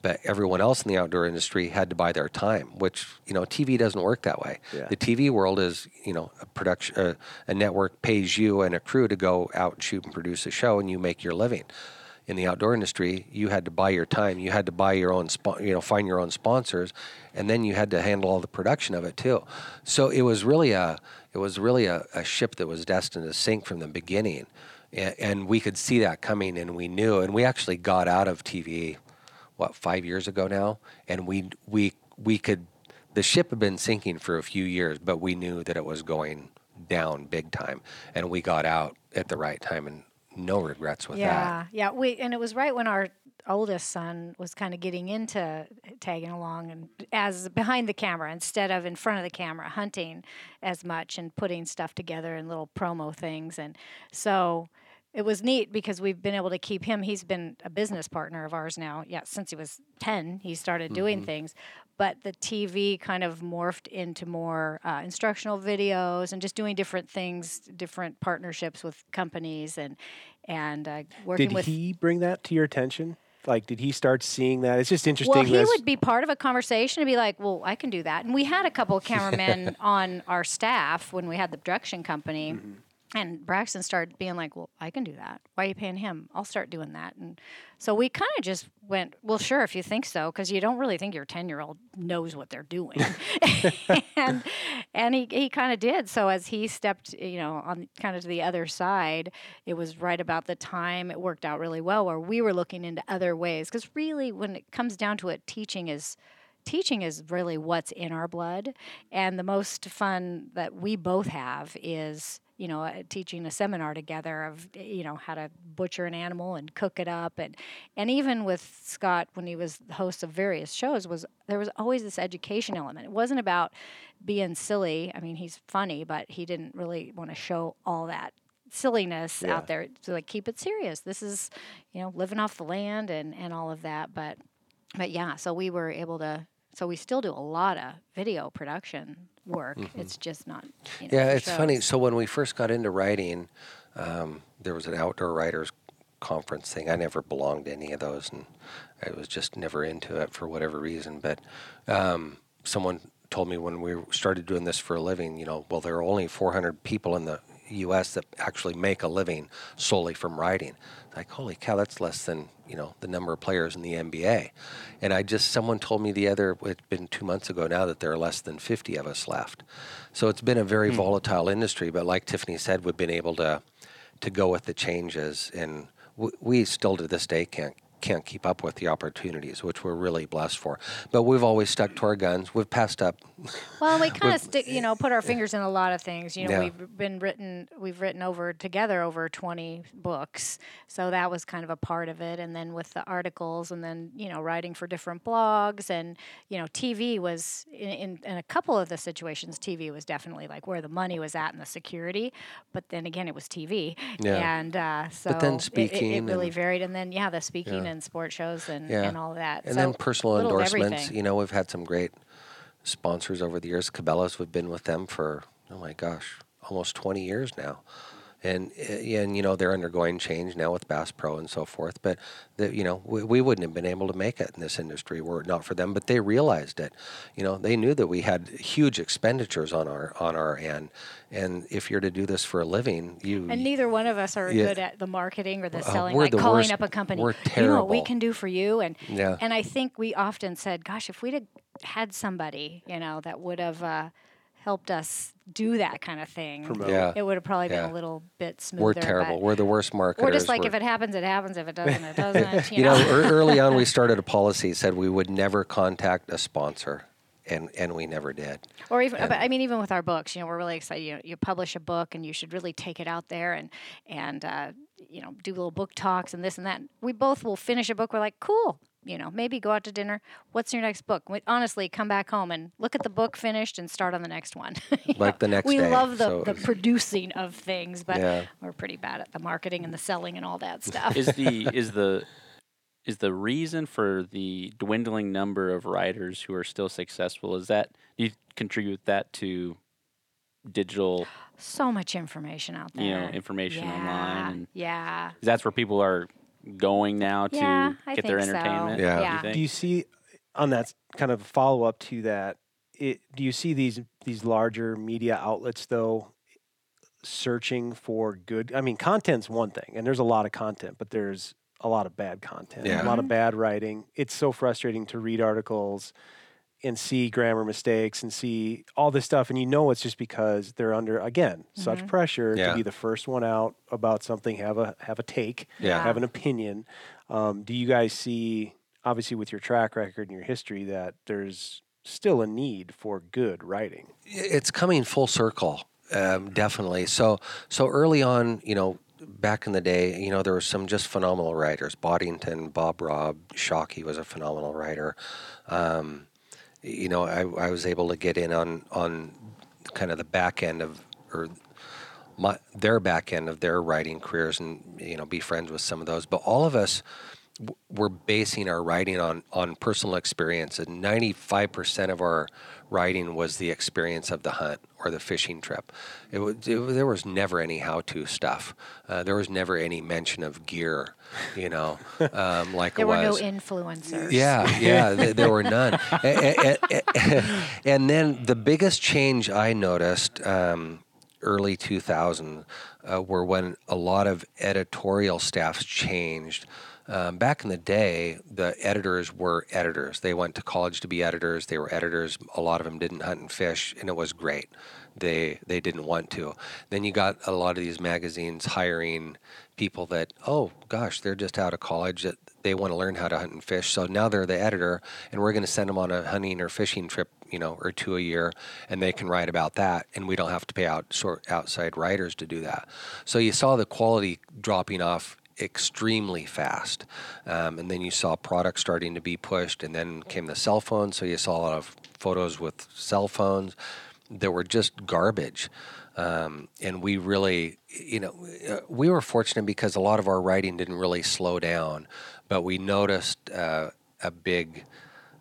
But everyone else in the outdoor industry had to buy their time, which, you know, TV doesn't work that way. Yeah. The TV world is, you know, a production, uh, a network pays you and a crew to go out and shoot and produce a show and you make your living in the outdoor industry, you had to buy your time. You had to buy your own, spo- you know, find your own sponsors, and then you had to handle all the production of it too. So it was really a, it was really a, a ship that was destined to sink from the beginning, and, and we could see that coming, and we knew, and we actually got out of TV, what five years ago now, and we we we could, the ship had been sinking for a few years, but we knew that it was going down big time, and we got out at the right time, and no regrets with that. Yeah, yeah. We and it was right when our oldest son was kind of getting into tagging along and as behind the camera instead of in front of the camera hunting as much and putting stuff together and little promo things and so it was neat because we've been able to keep him. He's been a business partner of ours now. Yeah, since he was 10, he started doing mm-hmm. things. But the TV kind of morphed into more uh, instructional videos and just doing different things, different partnerships with companies and and uh, working Did with. he bring that to your attention? Like, did he start seeing that? It's just interesting. well, he as- would be part of a conversation and be like, "Well, I can do that." And we had a couple of cameramen on our staff when we had the production company. Mm-hmm. And Braxton started being like, "Well, I can do that. Why are you paying him? I'll start doing that." And so we kind of just went, "Well, sure, if you think so," because you don't really think your ten-year-old knows what they're doing. and and he he kind of did. So as he stepped, you know, on kind of to the other side, it was right about the time it worked out really well, where we were looking into other ways. Because really, when it comes down to it, teaching is teaching is really what's in our blood and the most fun that we both have is you know uh, teaching a seminar together of you know how to butcher an animal and cook it up and and even with Scott when he was the host of various shows was there was always this education element it wasn't about being silly i mean he's funny but he didn't really want to show all that silliness Yeah. out there to like keep it serious this is you know living off the land and and all of that but but yeah, so we were able to. So we still do a lot of video production work. It's just not. You know, Yeah, it's funny. So when we first got into writing, um, there was an outdoor writers conference thing. I never belonged to any of those, and I was just never into it for whatever reason. But um, someone told me when we started doing this for a living, you know, well, there are only 400 people in the U.S. that actually make a living solely from writing. Like, holy cow, that's less than you know the number of players in the NBA. And I just someone told me the other it's been two months ago now that there are less than 50 of us left. So it's been a very hmm. volatile industry. But like Tiffany said, we've been able to to go with the changes, and w- we still to this day can't can't keep up with the opportunities, which we're really blessed for. But we've always stuck to our guns. We've passed up. Well, we kind of stick, you know, put our fingers in a lot of things. You know, Yeah. we've been written, we've written over together over 20 books. So that was kind of a part of it. And then with the articles and then, you know, writing for different blogs and, you know, TV was in, in, in a couple of the situations, TV was definitely like where the money was at and the security. But then again, it was TV. Yeah. And uh, so then it- it, it, really varied. And then, yeah, the speaking Yeah. And sport shows and, Yeah. and all of that. And so then personal a little of endorsements. You know, we've had some great sponsors over the years. Cabela's, we've been with them for oh my gosh, almost 20 years now. And uh, and you know they're undergoing change now with Bass Pro and so forth. But the, you know we, we wouldn't have been able to make it in this industry were it not for them. But they realized it. You know they knew that we had huge expenditures on our on our end. And if you're to do this for a living, you And neither one of us are Yeah. good at the marketing or the selling, like the calling worst- up a company. we're terrible. You know what we can do for you, and Yeah. and I think we often said, "Gosh, if we'd had somebody, you know, that would have uh, helped us do that kind of thing, Promote. Yeah. it would have probably been Yeah. a little bit smoother." we're terrible. We're the worst marketers. We're just like, We're- if it happens, it happens. If it doesn't, it doesn't. You, you know, know. early on we started a policy said we would never contact a sponsor, and and we never did. Or even, but I mean, even with our books, you know, we're really excited. You, you publish a book, and you should really take it out there and and uh, you know do little book talks and this and that. We both will finish a book. We're like, cool. You know, maybe go out to dinner. What's your next book? We, honestly, come back home and look at the book finished and start on the next one. Like know, the next We day, love the, so- the producing of things, but Yeah. we're pretty bad at the marketing and the selling and all that stuff. is the is the is the reason for the dwindling number of writers who are still successful is that do you contribute that to digital so much information out there. you know information yeah, online and Yeah. that's where people are going now to Yeah, get their think so. entertainment Yeah. do Yeah. you? Do you see on that kind of follow up to that? It, do you see these these larger media outlets though searching for good? I mean, content's one thing, and there's a lot of content, but there's a lot of bad content, Yeah. a lot of bad writing. It's so frustrating to read articles and see grammar mistakes and see all this stuff, and you know it's just because they're under again such pressure Yeah. to be the first one out about something, have a have a take, Yeah. have an opinion. Um, do you guys see, obviously, with your track record and your history, that there's still a need for good writing? it's coming full circle um, definitely so so early on you know back in the day you know there were some just phenomenal writers boddington bob robb shockey was a phenomenal writer um, you know I, I was able to get in on on kind of the back end of or my their back end of their writing careers and you know be friends with some of those. But all of us were basing our writing on on personal experience, and ninety five percent of our writing was the experience of the hunt or the fishing trip. It, was, it there was never any how to stuff. Uh, there was never any mention of gear, you know, um, like There it were no influencers. Yeah, yeah, th- there were none. and, and- and then the biggest change I noticed um, early 2000 uh, were when a lot of editorial staffs changed. Um, back in the day, the editors were editors. They went to college to be editors. They were editors. A lot of them didn't hunt and fish, and it was great. They they didn't want to. Then you got a lot of these magazines hiring people that oh gosh they're just out of college that they want to learn how to hunt and fish. So now they're the editor, and we're going to send them on a hunting or fishing trip, you know, or two a year, and they can write about that, and we don't have to pay out sort outside writers to do that. So you saw the quality dropping off extremely fast, um, and then you saw products starting to be pushed, and then came the cell phone. So you saw a lot of photos with cell phones that were just garbage. Um, and we really, you know, we were fortunate because a lot of our writing didn't really slow down, but we noticed uh, a big,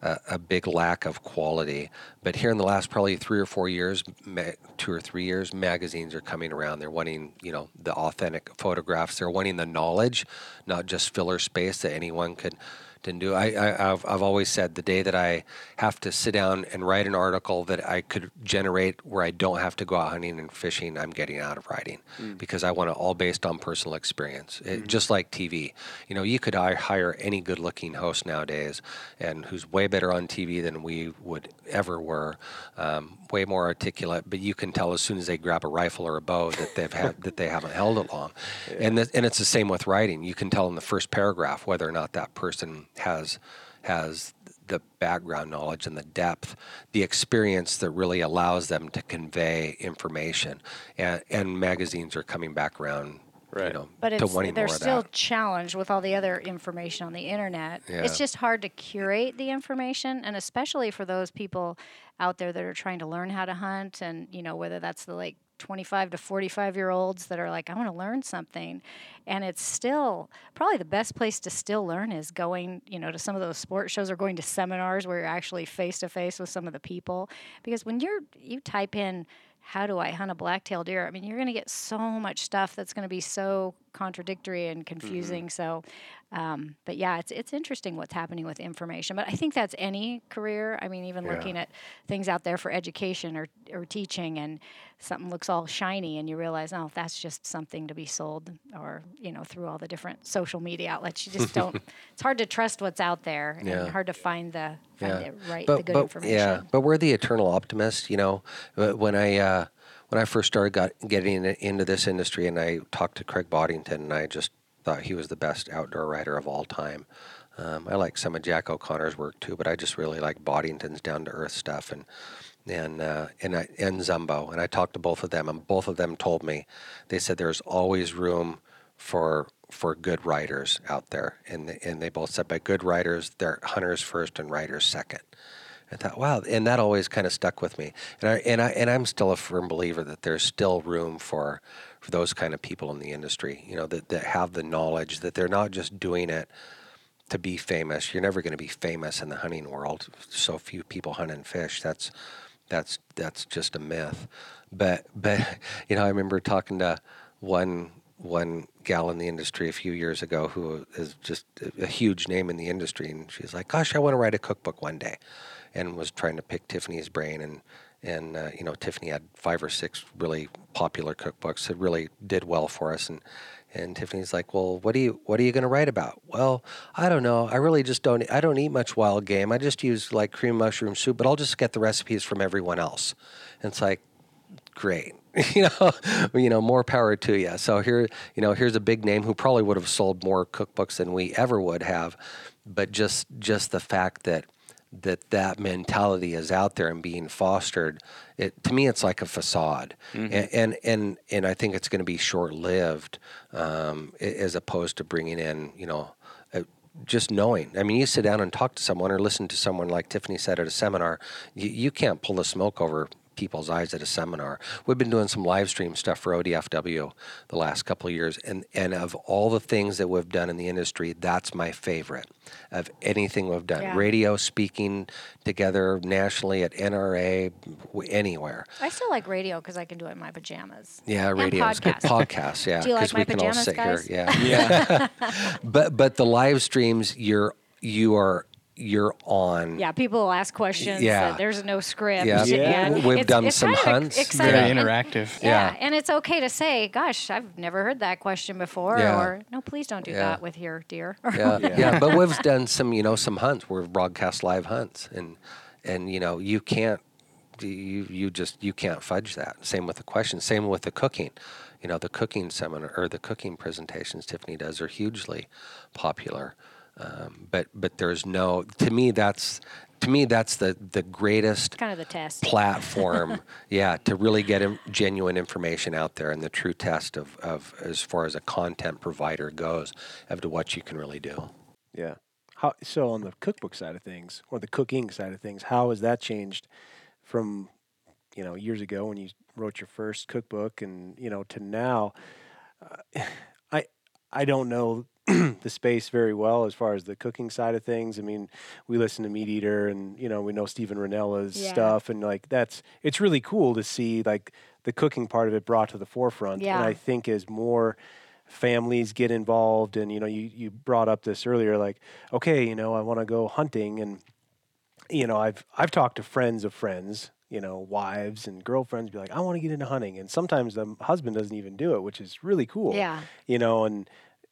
uh, a big lack of quality. But here in the last probably three or four years, ma- two or three years, magazines are coming around. They're wanting, you know, the authentic photographs. They're wanting the knowledge, not just filler space that anyone could didn't do. I, I I've, I've always said the day that I have to sit down and write an article that I could generate where I don't have to go out hunting and fishing, I'm getting out of writing because I want it all based on personal experience. It, Just like TV, you know, you could hire any good-looking host nowadays, and who's way better on TV than we would ever were, um, way more articulate. But you can tell as soon as they grab a rifle or a bow that they've had that they haven't held it long, and th- and it's the same with writing. You can tell in the first paragraph whether or not that person has has the background knowledge and the depth, the experience that really allows them to convey information. And, and magazines are coming back around, you know, But to it's, wanting they're more still challenged with all the other information on the internet. It's just hard to curate the information, and especially for those people out there that are trying to learn how to hunt, and you know whether that's the like 25 to 45 year olds that are like, I want to learn something, and it's still probably the best place to still learn is going, you know, to some of those sports shows or going to seminars where you're actually face to face with some of the people, because when you're you type in how do I hunt a black-tailed deer? I mean, you're going to get so much stuff that's going to be so contradictory and confusing. So, um, but yeah, it's it's interesting what's happening with information. But I think that's any career. I mean, even Yeah. looking at things out there for education or or teaching, and something looks all shiny, and you realize, oh, that's just something to be sold, or you know, through all the different social media outlets. You just don't. it's hard to trust what's out there, Yeah. and hard to find the find Yeah. the right, but, the good but, information. Yeah, but we're the eternal optimist. You know, Uh, when I uh, when I first started got, getting into this industry, and I talked to Craig Boddington, and I just thought he was the best outdoor writer of all time. Um, I like some of Jack O'Connor's work too, but I just really like Boddington's down to earth stuff and and uh, and I, and Zumbo. And I talked to both of them, and both of them told me they said there's always room for for good writers out there, and they, and they both said by good writers, they're hunters first and writers second. I thought, wow, and that always kind of stuck with me. And I and I and I'm still a firm believer that there's still room for for those kind of people in the industry. You know, that that have the knowledge that they're not just doing it to be famous. You're never going to be famous in the hunting world. So few people hunt and fish. That's that's that's just a myth. But but you know, I remember talking to one one gal in the industry a few years ago who is just a, huge name in the industry, and she's like, "Gosh, I want to write a cookbook one day," and was trying to pick Tiffany's brain and. And uh, you know, Tiffany had five or six really popular cookbooks that really did well for us, and and Tiffany's like, "Well, what do you what are you going to write about?" Well, I don't know. I really just don't. I don't eat much wild game. I just use like cream mushroom soup, but I'll just get the recipes from everyone else. And it's like, great, you know, you know, more power to you. So here, you know, here's a big name who probably would have sold more cookbooks than we ever would have, but just just the fact that that that mentality is out there and being fostered it to me it's like a facade. And, and and and i think it's going to be short lived um, as opposed to bringing in you know a, just knowing. I mean you sit down and talk to someone or listen to someone like tiffany said at a seminar you, you can't pull the smoke over people's eyes at a seminar. We've been doing some live stream stuff for ODFW the last couple of years, and and of all the things that we've done in the industry, that's my favorite of anything we've done. Yeah. Radio, speaking together nationally at NRA, anywhere. I still like radio because I can do it in my pajamas. Yeah, radio is good. podcasts. Podcasts, yeah, Do you like my we can all pajamas, sit guys? here. Yeah, Yeah. but but the live streams, you're you are you're on. Yeah, people will ask questions. Yeah. that there's no script. Yeah. Yeah. and We've it's- done it's some kind of hunts. exciting. Very And- interactive. Yeah. Yeah. and it's okay to say, "Gosh, I've never heard that question before," Yeah. or "No, please don't do Yeah. that with your deer." yeah, Yeah. yeah. But we've done some, you know, some hunts. We've broadcast live hunts, and and you know, you can't, you you just you can't fudge that. Same with the questions. Same with the cooking. You know, the cooking seminar or the cooking presentations Tiffany does are hugely popular. Um, but but there's no to me that's to me that's the the greatest kind of the test. platform, yeah, to really get in, genuine information out there and the true test of, of as far as a content provider goes, of to what you can really do. Yeah. How, so on the cookbook side of things, or the cooking side of things, how has that changed from, you know, years ago when you wrote your first cookbook, and you know, to now? Uh, I I don't know the space very well as far as the cooking side of things. I mean, we listen to Meat Eater, and you know, we know Steven Rinella's Yeah. stuff, and like that's it's really cool to see like the cooking part of it brought to the forefront. Yeah. And I think as more families get involved and you know you, you brought up this earlier like okay you know i want to go hunting and you know i've i've talked to friends of friends you know wives and girlfriends be like i want to get into hunting and sometimes the husband doesn't even do it which is really cool Yeah. you know and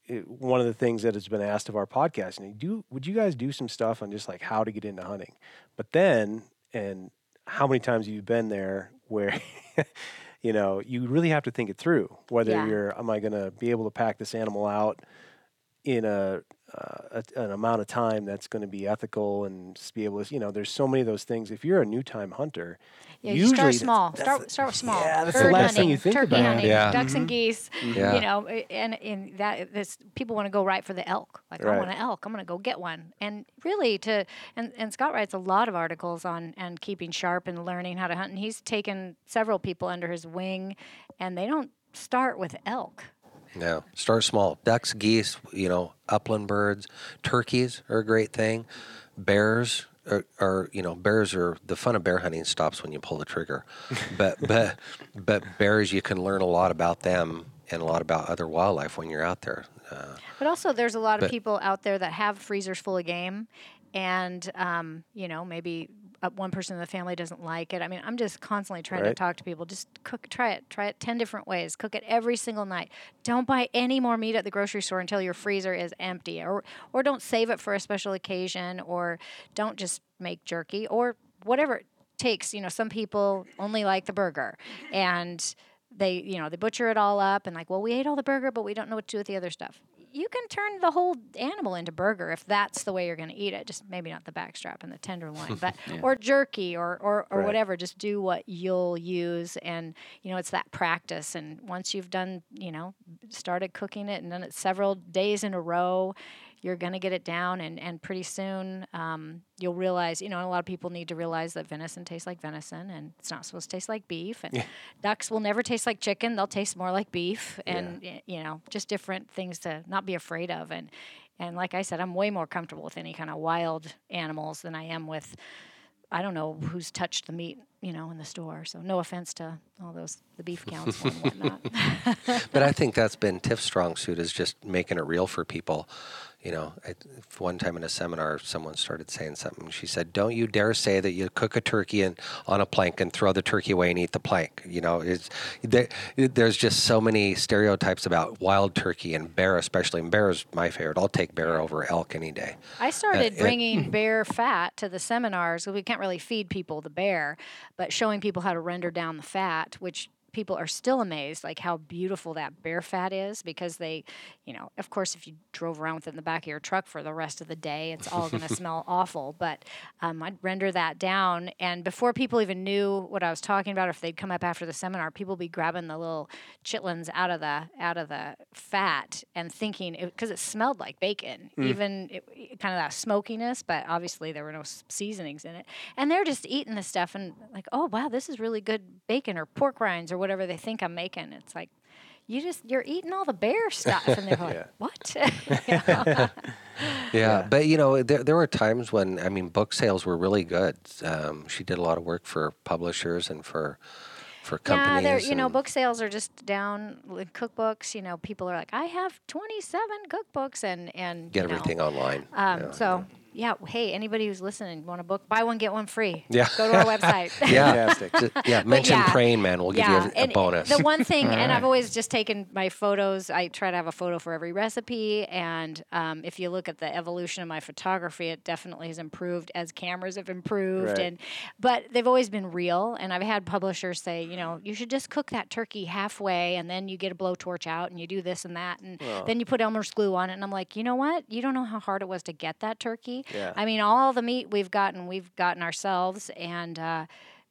it, one of the things that has been asked of our podcast and do would you guys do some stuff on just like how to get into hunting but then and how many times you've been there where you know you really have to think it through whether Yeah. you're am i going to be able to pack this animal out in a, uh, a an amount of time that's going to be ethical and just be able to you know there's so many of those things if you're a new time hunter Yeah, you usually start small. Start start with small. yeah, that's the last hunting, thing you think turkey about. hunting, Yeah. ducks and Mhm. geese. Yeah. You know, and and that this people want to go right for the elk. Like I want an elk. I'm going to go get one. And really, to and and Scott writes a lot of articles on and keeping sharp and learning how to hunt. And he's taken several people under his wing, and they don't start with elk. No, start small. Ducks, geese, you know, upland birds, turkeys are a great thing. Bears are, are you know, bears are the fun of bear hunting stops when you pull the trigger. but but but bears, you can learn a lot about them and a lot about other wildlife when you're out there. Uh, But also, there's a lot of people out there that have freezers full of game, and um, you know maybe Uh, one person in the family doesn't like it. I mean, I'm just constantly trying to talk to people. Just cook, try it, try it ten different ways. Cook it every single night. Don't buy any more meat at the grocery store until your freezer is empty, or or don't save it for a special occasion, or don't just make jerky, or whatever it takes. You know, some people only like the burger, and they you know they butcher it all up and like well we ate all the burger but we don't know what to do with the other stuff you can turn the whole animal into burger if that's the way you're going to eat it just maybe not the backstrap and the tenderloin but or jerky or or, or Right. whatever just do what you'll use and you know it's that practice and once you've done you know started cooking it and done it several days in a row you're going to get it down and, and pretty soon um, you'll realize you know a lot of people need to realize that venison tastes like venison and it's not supposed to taste like beef and ducks will never taste like chicken they'll taste more like beef and y- you know just different things to not be afraid of and and like i said i'm way more comfortable with any kind of wild animals than i am with i don't know who's touched the meat you know in the store so no offense to all those the beef council and whatnot. But I think that's been Tiff's strong suit is just making it real for people. You know, I, one time in a seminar, someone started saying something. She said, "Don't you dare say that you cook a turkey and, on a plank and throw the turkey away and eat the plank." You know, it's, there, there's just so many stereotypes about wild turkey and bear, especially. And bear is my favorite. I'll take bear over elk any day. I started uh, it- bringing bear fat to the seminars. We can't really feed people the bear, but showing people how to render down the fat, which people are still amazed like how beautiful that bear fat is because they, you know, of course, if you drove around with it in the back of your truck for the rest of the day, it's all going to smell awful. But um, I'd render that down, and before people even knew what I was talking about, if they'd come up after the seminar, people would be grabbing the little chitlins out of the out of the fat and thinking because it, smelled like bacon, even it, it- kind of that smokiness, but obviously there were no seasonings in it, and they're just eating the stuff and like, oh wow, this is really good bacon or pork rinds or whatever they think I'm making. It's like. You just you're eating all the bear stuff, and they're like, "What?" Yeah. Yeah, but you know, there there were times when I mean, book sales were really good. Um, she did a lot of work for publishers and for for companies. Yeah, they're you know book sales are just down. With cookbooks, you know, people are like, I have twenty seven cookbooks, and and get you know, everything online. Um, yeah. So yeah, hey, anybody who's listening, want a book? Buy one get one free. Yeah. go to our website. yeah, Fantastic. Yeah. Mention yeah. Praying Man, we'll give yeah, you a, a and bonus. The one thing, and I've always just taken my photos. I try to have a photo for every recipe, and um, if you look at the evolution of my photography, it definitely has improved as cameras have improved. Right. And but they've always been real. And I've had publishers say, you know, you should just cook that turkey halfway, and then you get a blowtorch out, and you do this and that, and then you put Elmer's glue on it. And I'm like, you know what? You don't know how hard it was to get that turkey. Yeah. I mean, all the meat we've gotten, we've gotten ourselves, and. Uh,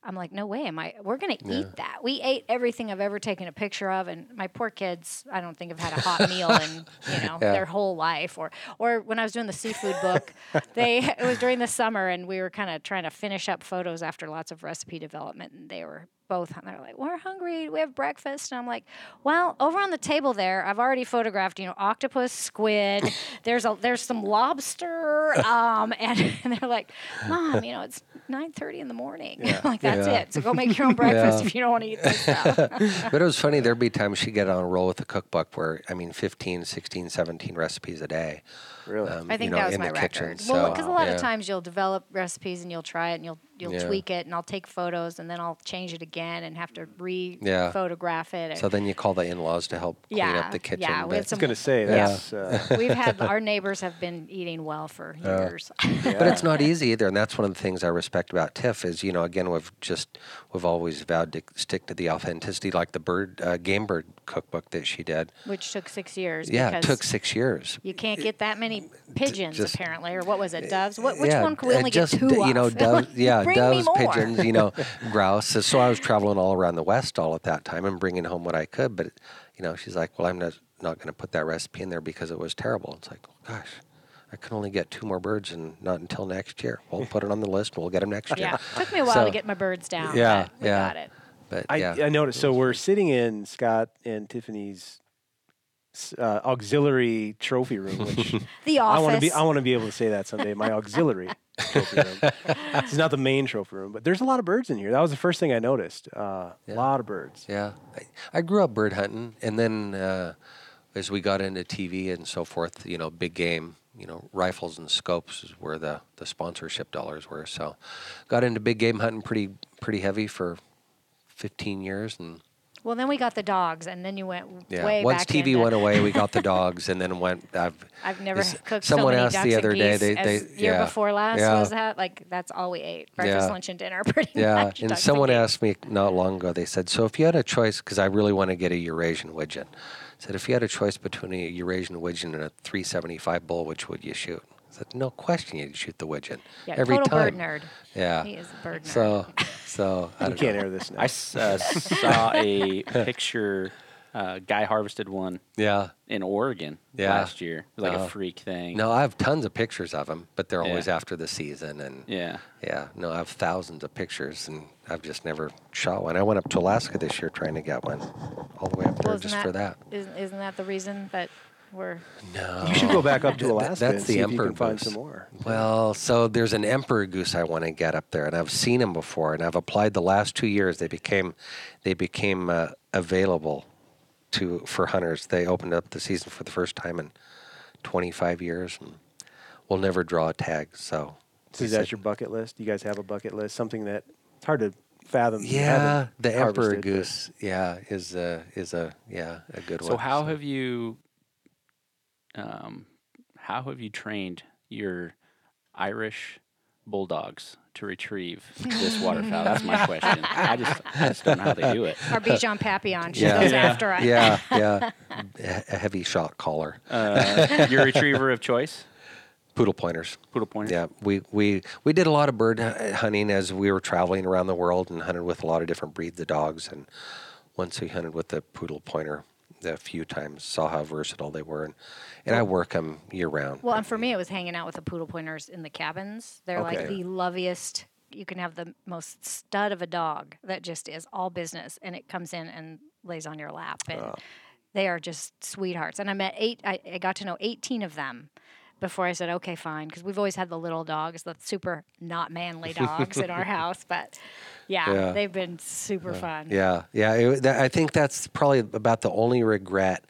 I'm like, no way, am I? We're gonna eat that. We ate everything I've ever taken a picture of, and my poor kids, I don't think have had a hot meal in you know Yeah. their whole life. Or, or when I was doing the seafood book, they it was during the summer, and we were kind of trying to finish up photos after lots of recipe development, and they were both and they're like, we're hungry, we have breakfast, and I'm like, well, over on the table there, I've already photographed, you know, octopus, squid. there's a there's some lobster, um, and, and they're like, mom, you know, it's 9:30 in the morning. I'm like that's Yeah. it. So go make your own breakfast Yeah. if you don't want to eat this stuff. but it was funny. There'd be times she'd get on a roll with a cookbook where, I mean, 15, 16, 17 recipes a day. Really? um, I think you know, that was in my the record. kitchen. well, So, because a lot yeah. of times you'll develop recipes and you'll try it and you'll you'll Yeah. tweak it and I'll take photos and then I'll change it again and have to Yeah. re-photograph it. So then you call the in-laws to help clean Yeah, up the kitchen. yeah, we but, had I some- was gonna say Yeah. that's. Uh, We've had our neighbors have been eating well for years. but it's not easy either, and that's one of the things I respect about Tiff is, you know, again, we've just we've always vowed to stick to the authenticity, like the bird uh, game bird cookbook that she did. which took six years. Yeah, it took six years. You can't get that many pigeons just- apparently, or what was it, doves? What which yeah, one could we only just, get two d- of? You know, doves, yeah, Bring doves, pigeons, you know, grouse. So- So I was traveling all around the West all at that time and bringing home what I could. But, you know, she's like, well, I'm not, not going to put that recipe in there because it was terrible. It's like, well, gosh, I can only get two more birds and not until next year. We'll put it on the list we'll get them next year. Yeah, took me a while So- to get my birds down. Yeah, but we yeah. got it. But I, yeah, I noticed. So we're sitting in Scott and Tiffany's s- uh, auxiliary trophy room, which The I office. want to be. I want to be able to say that someday. My auxiliary trophy room. It's not the main trophy room, but there's a lot of birds in here. That was the first thing I noticed. Uh, A lot of birds. Yeah, I, I grew up bird hunting, and then uh, as we got into TV and so forth, you know, big game, you know, rifles and scopes is where the the sponsorship dollars were. So, got into big game hunting pretty pretty heavy for 15 years, and well, then we got the dogs, and then you went yeah, way once back TV into- went away, we got the dogs, and then went. I've I've never Is- cooked someone so many asked ducks the other day, they- as they- year yeah, before last yeah. was that like that's all we ate breakfast, Yeah. lunch, and dinner pretty Yeah, much. and someone geese. asked me not long ago. They said, "So if you had a choice, because I really want to get a Eurasian widgeon, said if you had a choice between a Eurasian widgeon and a 375 bull, which would you shoot?" I said, "No question, you'd shoot the widgeon yeah, every total time." bird nerd. Yeah. He is a bird nerd. So, so I We don't can't know. air this now. I s- uh, saw a picture. Uh, guy harvested one Yeah. in Oregon Yeah. last year. It was like Uh-huh. a freak thing. No, I have tons of pictures of them, but they're always Yeah. after the season, and Yeah. yeah, no, I have thousands of pictures, and I've just never shot one. I went up to Alaska this year trying to get one, all the way up there Well, isn't just for that. Isn't, isn't that the reason that we're No, you should go back up to Th- Alaska that's and the see if you emperor can find goose. some more. Well, so there's an emperor goose I want to get up there, and I've seen them before, and I've applied the last two years. They became, they became uh, available to for hunters. They opened up the season for the first time in 25 years, and we'll never draw a tag. So, So is that your bucket list? Do You guys have a bucket list? Something that it's hard to fathom. yeah, the emperor harvested, but- goose, yeah, is a is a yeah a good one. So how have you um how have you trained your Irish bulldogs to retrieve this waterfowl? That's my question. I just, I just don't know how they do it. Our Bichon Papillon, she Yeah. goes Yeah. after it. yeah, yeah. A a heavy shot collar. Uh, your retriever of choice, Poodle pointers. poodle pointers. Yeah, we, we, we did a lot of bird hunting as we were traveling around the world and hunted with a lot of different breeds of dogs. And once we hunted with the poodle pointer a few times, saw how versatile they were. And, and I work them year round. Well, and for me, it was hanging out with the poodle pointers in the cabins. They're like Okay. the loveliest. You can have the most stud of a dog that just is all business, and it comes in and lays on your lap, and oh. they are just sweethearts. And I met eight. I, I got to know eighteen of them before I said, "Okay, fine," because we've always had the little dogs, the super not manly dogs in our house. But yeah, Yeah. they've been super fun. Yeah, yeah. It, that, I think that's probably about the only regret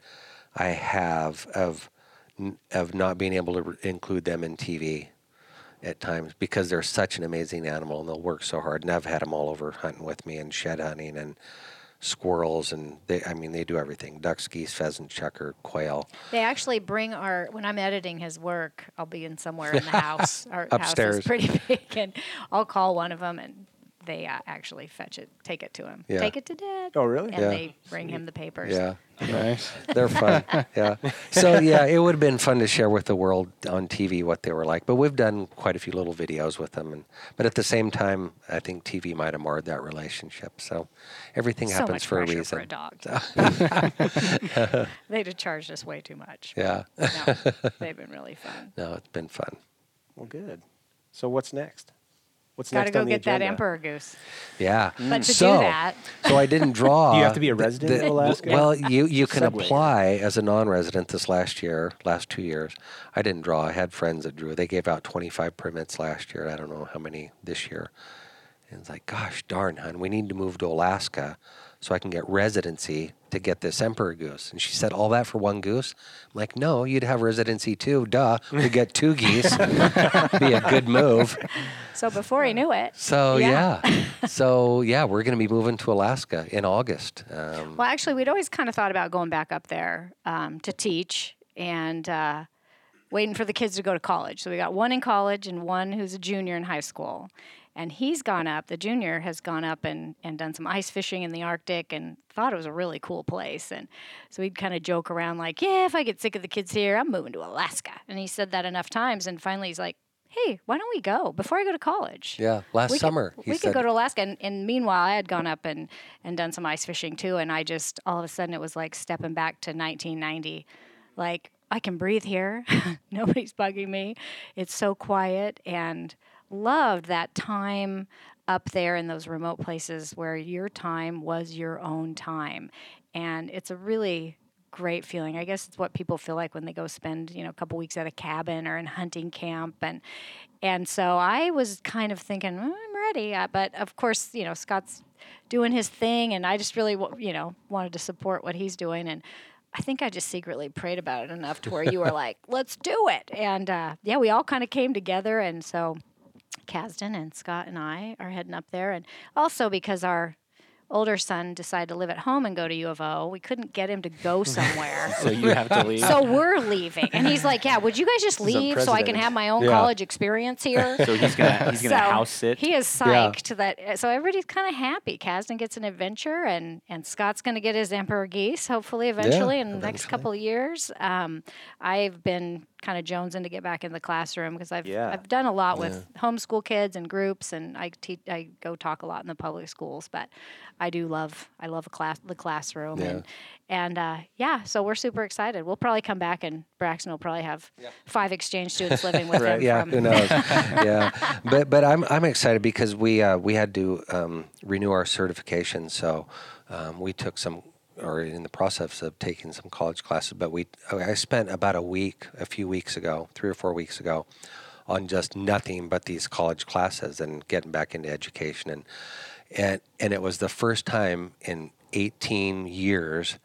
I have of of not being able to re- include them in TV at times because they're such an amazing animal and they'll work so hard. And I've had them all over hunting with me and shed hunting and squirrels and they I mean they do everything ducks geese pheasant chukar quail They actually bring our when I'm editing his work, I'll be in somewhere in the house. Our house Upstairs. is pretty big, and I'll call one of them, and they uh, actually fetch it, take it to him, Yeah. take it to dad. Oh, really? And Yeah. they bring him the papers. yeah Nice. they're fun yeah so yeah it would have been fun to share with the world on tv what they were like but we've done quite a few little videos with them and but at the same time i think tv might have marred that relationship so everything So happens much for a pressure reason for a dog. They'd have charged us way too much. yeah No, they've been really fun. no it's been fun Well, good. So what's next? What's Got to next go on the get that emperor goose. yeah. Mm. But to so, do that, so i didn't draw Do you have to be a resident the- of Alaska? well you you can Segue. apply as a non-resident this last year last two years. I didn't draw. I had friends that drew. They gave out 25 permits last year. I don't know how many this year. And it's like, gosh darn, hun, we need to move to Alaska so I can get residency to get this emperor goose. And she said, all that for one goose? I'm like, no, you'd have residency too. Duh. We get two geese. Be a good move. so before he knew it, So Yeah. yeah. so yeah, we're going to be moving to Alaska in August. Um, Well, actually, we'd always kind of thought about going back up there um, to teach and uh, waiting for the kids to go to college. So we got one in college and one who's a junior in high school. And he's gone up, the junior has gone up and, and done some ice fishing in the Arctic and thought it was a really cool place. And so we'd kind of joke around, like, yeah, if I get sick of the kids here, I'm moving to Alaska. And he said that enough times. And finally, he's like, hey, why don't we go before I go to college? yeah, last we summer Could, we said, could go to Alaska, and, and meanwhile, I had gone up and and done some ice fishing too, and I just all of a sudden it was like stepping back to 1990, like I can breathe here, nobody's bugging me, it's so quiet, and loved that time up there in those remote places where your time was your own time, and it's a really great feeling. I guess it's what people feel like when they go spend, you know, a couple weeks at a cabin or in hunting camp and and so I was kind of thinking, "Mm, I'm ready. Uh, But of course, you know, Scott's doing his thing and I just really, you know, wanted to support what he's doing and I think I just secretly prayed about it enough to where you were like, let's do it. And uh, yeah, we all kind of came together. And so Kasdan and Scott and I are heading up there. And also because our older son decided to live at home and go to U of O, we couldn't get him to go somewhere. So you have to leave. so we're leaving. And he's like, yeah, would you guys just leave so I can have my own Yeah. college experience here? So he's gonna he's gonna So house sit. He is psyched that so everybody's kind of happy. Kasdan gets an adventure, and and Scott's going to get his emperor geese hopefully eventually in the next couple of years. Um, I've been kind of jonesing to get back in the classroom because I've Yeah. I've done a lot with homeschool kids and groups, and I teach I go talk a lot in the public schools, but I do love I love a class the classroom Yeah. and and uh, yeah, so we're super excited. We'll probably come back and Braxton will probably have five exchange students living with him. yeah, from, who knows? yeah, but but I'm I'm excited because we uh, we had to um, renew our certification, so um, we took some or in the process of taking some college classes. But we I spent about a week, a few weeks ago, three or four weeks ago, on just nothing but these college classes and getting back into education and and and it was the first time in 18 years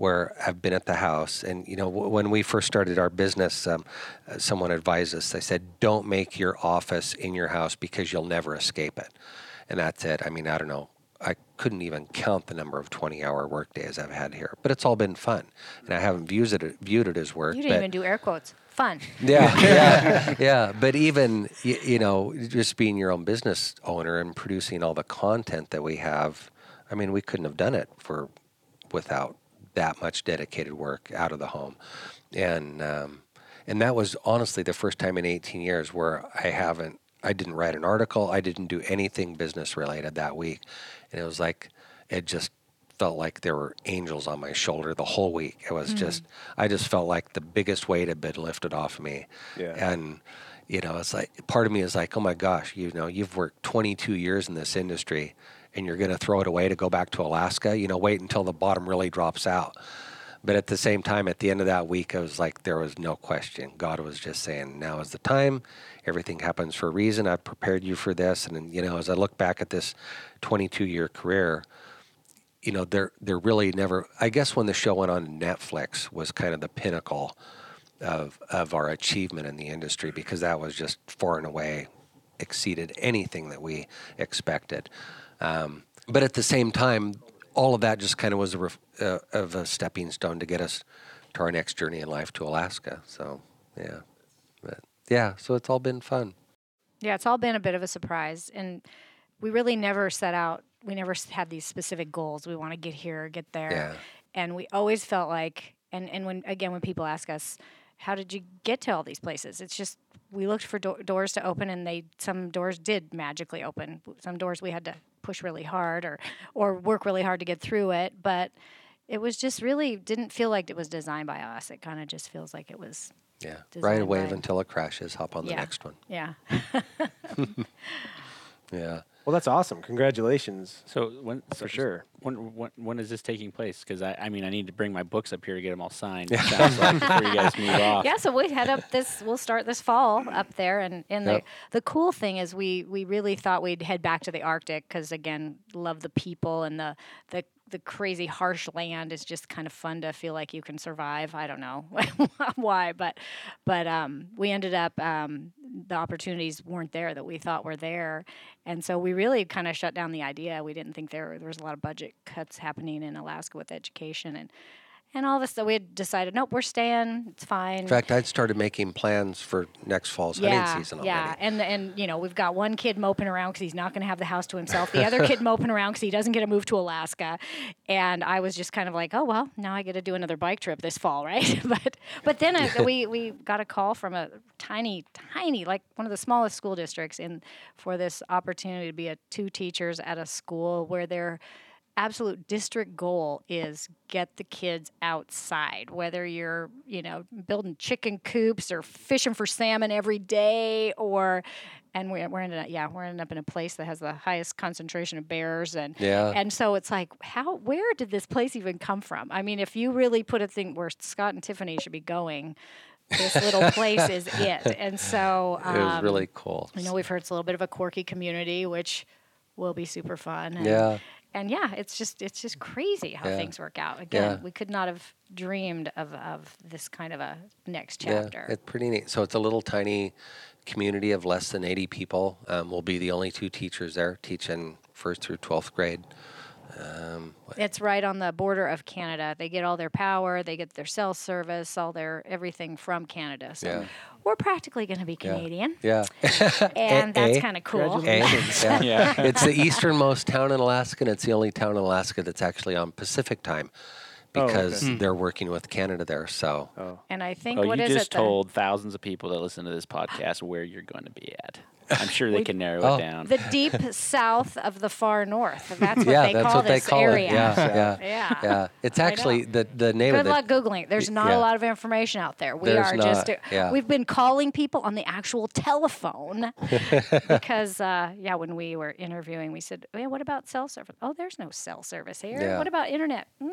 where I've been at the house. And, you know, when we first started our business, um, someone advised us, they said, don't make your office in your house because you'll never escape it. And that's it. I mean, I don't know. I couldn't even count the number of 20 hour work days I've had here, but it's all been fun. And I haven't viewed it, viewed it as work. You didn't but even do air quotes. fun. Yeah, yeah, yeah. But even you, you know, just being your own business owner and producing all the content that we have, I mean, we couldn't have done it for without that much dedicated work out of the home, and um, and that was honestly the first time in 18 years where I haven't, I didn't write an article, I didn't do anything business related that week, and it was like it just felt like there were angels on my shoulder the whole week. It was mm-hmm. just, I just felt like the biggest weight had been lifted off of me. Yeah. And, you know, it's like, part of me is like, oh my gosh, you know, you've worked 22 years in this industry and you're going to throw it away to go back to Alaska. You know, wait until the bottom really drops out. But at the same time, at the end of that week, it was like there was no question. God was just saying, now is the time. Everything happens for a reason. I've prepared you for this. And, you know, as I look back at this 22 year career, you know, they're really never. I guess when the show went on Netflix was kind of the pinnacle of of our achievement in the industry because that was just far and away exceeded anything that we expected. Um, but at the same time, all of that just kind of was a ref, uh, of a stepping stone to get us to our next journey in life to Alaska. So yeah, but yeah, so it's all been fun. Yeah, it's all been a bit of a surprise, and we really never set out. We never had these specific goals. We want to get here, get there, Yeah. and we always felt like. And and when again, when people ask us, how did you get to all these places? It's just we looked for do- doors to open, and they some doors did magically open. Some doors we had to push really hard or or work really hard to get through it, but. It was just really didn't feel like it was designed by us. It kind of just feels like it was Yeah, ride a wave by- until it crashes. Hop on the Yeah. next one. yeah. Yeah. Well, that's awesome. Congratulations. So when For sure. When when when is this taking place? Because I, I mean I need to bring my books up here to get them all signed. It before you guys move off. Yeah, so we head up this. We'll start this fall up there, and and Yep. the the cool thing is we we really thought we'd head back to the Arctic because again, love the people and the the the crazy harsh land is just kind of fun to feel like you can survive. I don't know why, but but um, we ended up um, the opportunities weren't there that we thought were there, and so we really kind of shut down the idea. We didn't think there there was a lot of budget cuts happening in Alaska with education and. And all this, so we had decided, nope, we're staying. It's fine. In fact, I'd started making plans for next fall's hunting season already. Yeah, and and you know we've got one kid moping around because he's not going to have the house to himself. The other kid moping around because he doesn't get to move to Alaska. And I was just kind of like, oh well, now I get to do another bike trip this fall, right? but but then uh, we we got a call from a tiny tiny like one of the smallest school districts in for this opportunity to be a two teachers at a school where they're absolute district goal is get the kids outside whether you're you know building chicken coops or fishing for salmon every day or and we're, we're ended up yeah we're ending up in a place that has the highest concentration of bears and Yeah. and so it's like how where did this place even come from i mean if you really put a thing where scott and tiffany should be going this little place is it and so um, it was really cool. I know we've heard it's a little bit of a quirky community, which will be super fun. And, Yeah. And yeah, it's just it's just crazy how Yeah. things work out. Again, Yeah. we could not have dreamed of, of this kind of a next chapter. Yeah, it's pretty neat. So it's a little tiny community of less than 80 people. Um, we'll be the only two teachers there teaching first through 12th grade. Um, It's right on the border of Canada. They get all their power, they get their cell service, all their everything from Canada. So Yeah. we're practically going to be Canadian, yeah. and that's eh? kind of cool. Eh? yeah. Yeah. it's the easternmost town in Alaska, and it's the only town in Alaska that's actually on Pacific time Oh, okay. because they're working with Canada there. So Oh, And I think Oh, what you is just it? the- told thousands of people that listen to this podcast where you're going to be at. I'm sure they We- can narrow Oh. it down. the deep south of the far north. That's what yeah, they that's call what they this call area. it. Yeah, yeah, Yeah. yeah. It's actually the the name Good of the luck googling. There's not yeah. a lot of information out there. We There's are not, just yeah. we've been calling people on the actual telephone because uh, yeah, when we were interviewing, we said, "Yeah, what about cell service? Oh, there's no cell service here. Yeah. What about internet? Eh,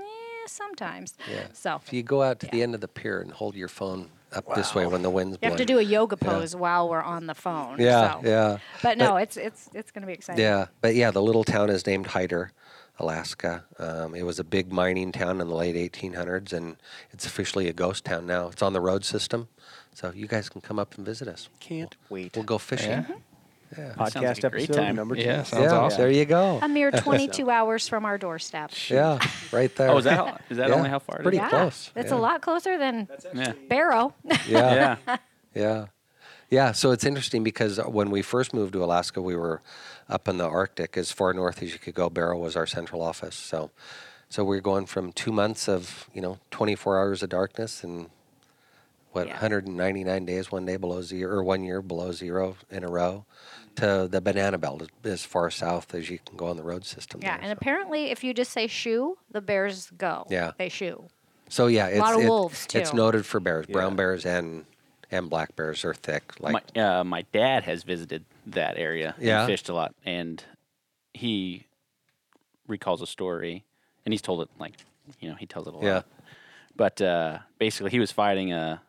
sometimes. Yeah. So If you go out to the end of the pier and hold your phone up this way when the wind's you have to do a yoga pose while we're on the phone. Yeah, so. yeah. But no, it's it's it's going to be exciting. Yeah, but yeah, the little town is named Hyder, Alaska. Um, it was a big mining town in the late 1800s, and it's officially a ghost town now. It's on the road system, so you guys can come up and visit us. can't wait. We'll go fishing. Yeah. Yeah. Sounds like podcast a great episode time. number two. Yeah, sounds yeah, awesome. there you go. A mere 22 hours from our doorstep. Yeah, right there. Oh, is that how, is that Yeah, only how far? it is? pretty yeah, close, It's yeah. a lot closer than Yeah. Barrow. Yeah, Yeah. yeah, yeah. So it's interesting because when we first moved to Alaska, we were up in the Arctic, as far north as you could go. Barrow was our central office. So, so we are going from two months of you know 24 hours of darkness and what Yeah. 199 days, one day below zero, or one year below zero in a row, to the banana belt as, as far south as you can go on the road system. Yeah, there, and so. apparently, if you just say shoe, the bears go. Yeah. They shoe. So yeah, it's lot of it- wolves, It's noted for bears. Brown bears and and black bears are thick. Like my, uh, my dad has visited that area Yeah? and fished a lot, and he recalls a story, and he's told it like, you know, he tells it a lot. Yeah. But uh, basically, he was fighting a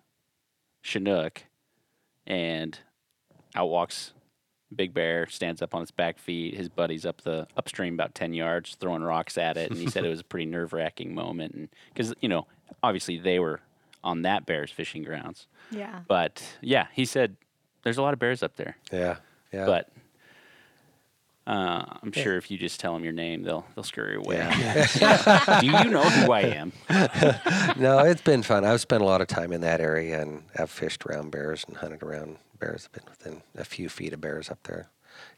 Chinook, and out walks Big Bear, stands up on its back feet. His buddy's up the upstream about ten yards, throwing rocks at it, and he said it was a pretty nerve wracking moment, and because you know, obviously they were on that bear's fishing grounds. Yeah. But yeah, he said there's a lot of bears up there. yeah, yeah. But uh, I'm sure if you just tell them your name, they'll they'll scurry away. Yeah. Do you know who I am? no, it's been fun. I've spent a lot of time in that area and I've fished around bears and hunted around bears. I've been within a few feet of bears up there.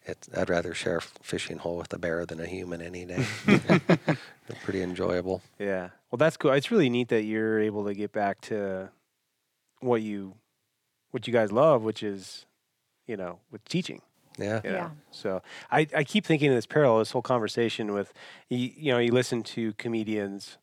It's, I'd rather share a fishing hole with a bear than a human any day. Pretty enjoyable. Yeah. Well, that's cool. It's really neat that you're able to get back to what you what you guys love, which is, you know, with teaching. Yeah. You know? Yeah. So I, I keep thinking of this parallel, this whole conversation with you, you know, you listen to comedians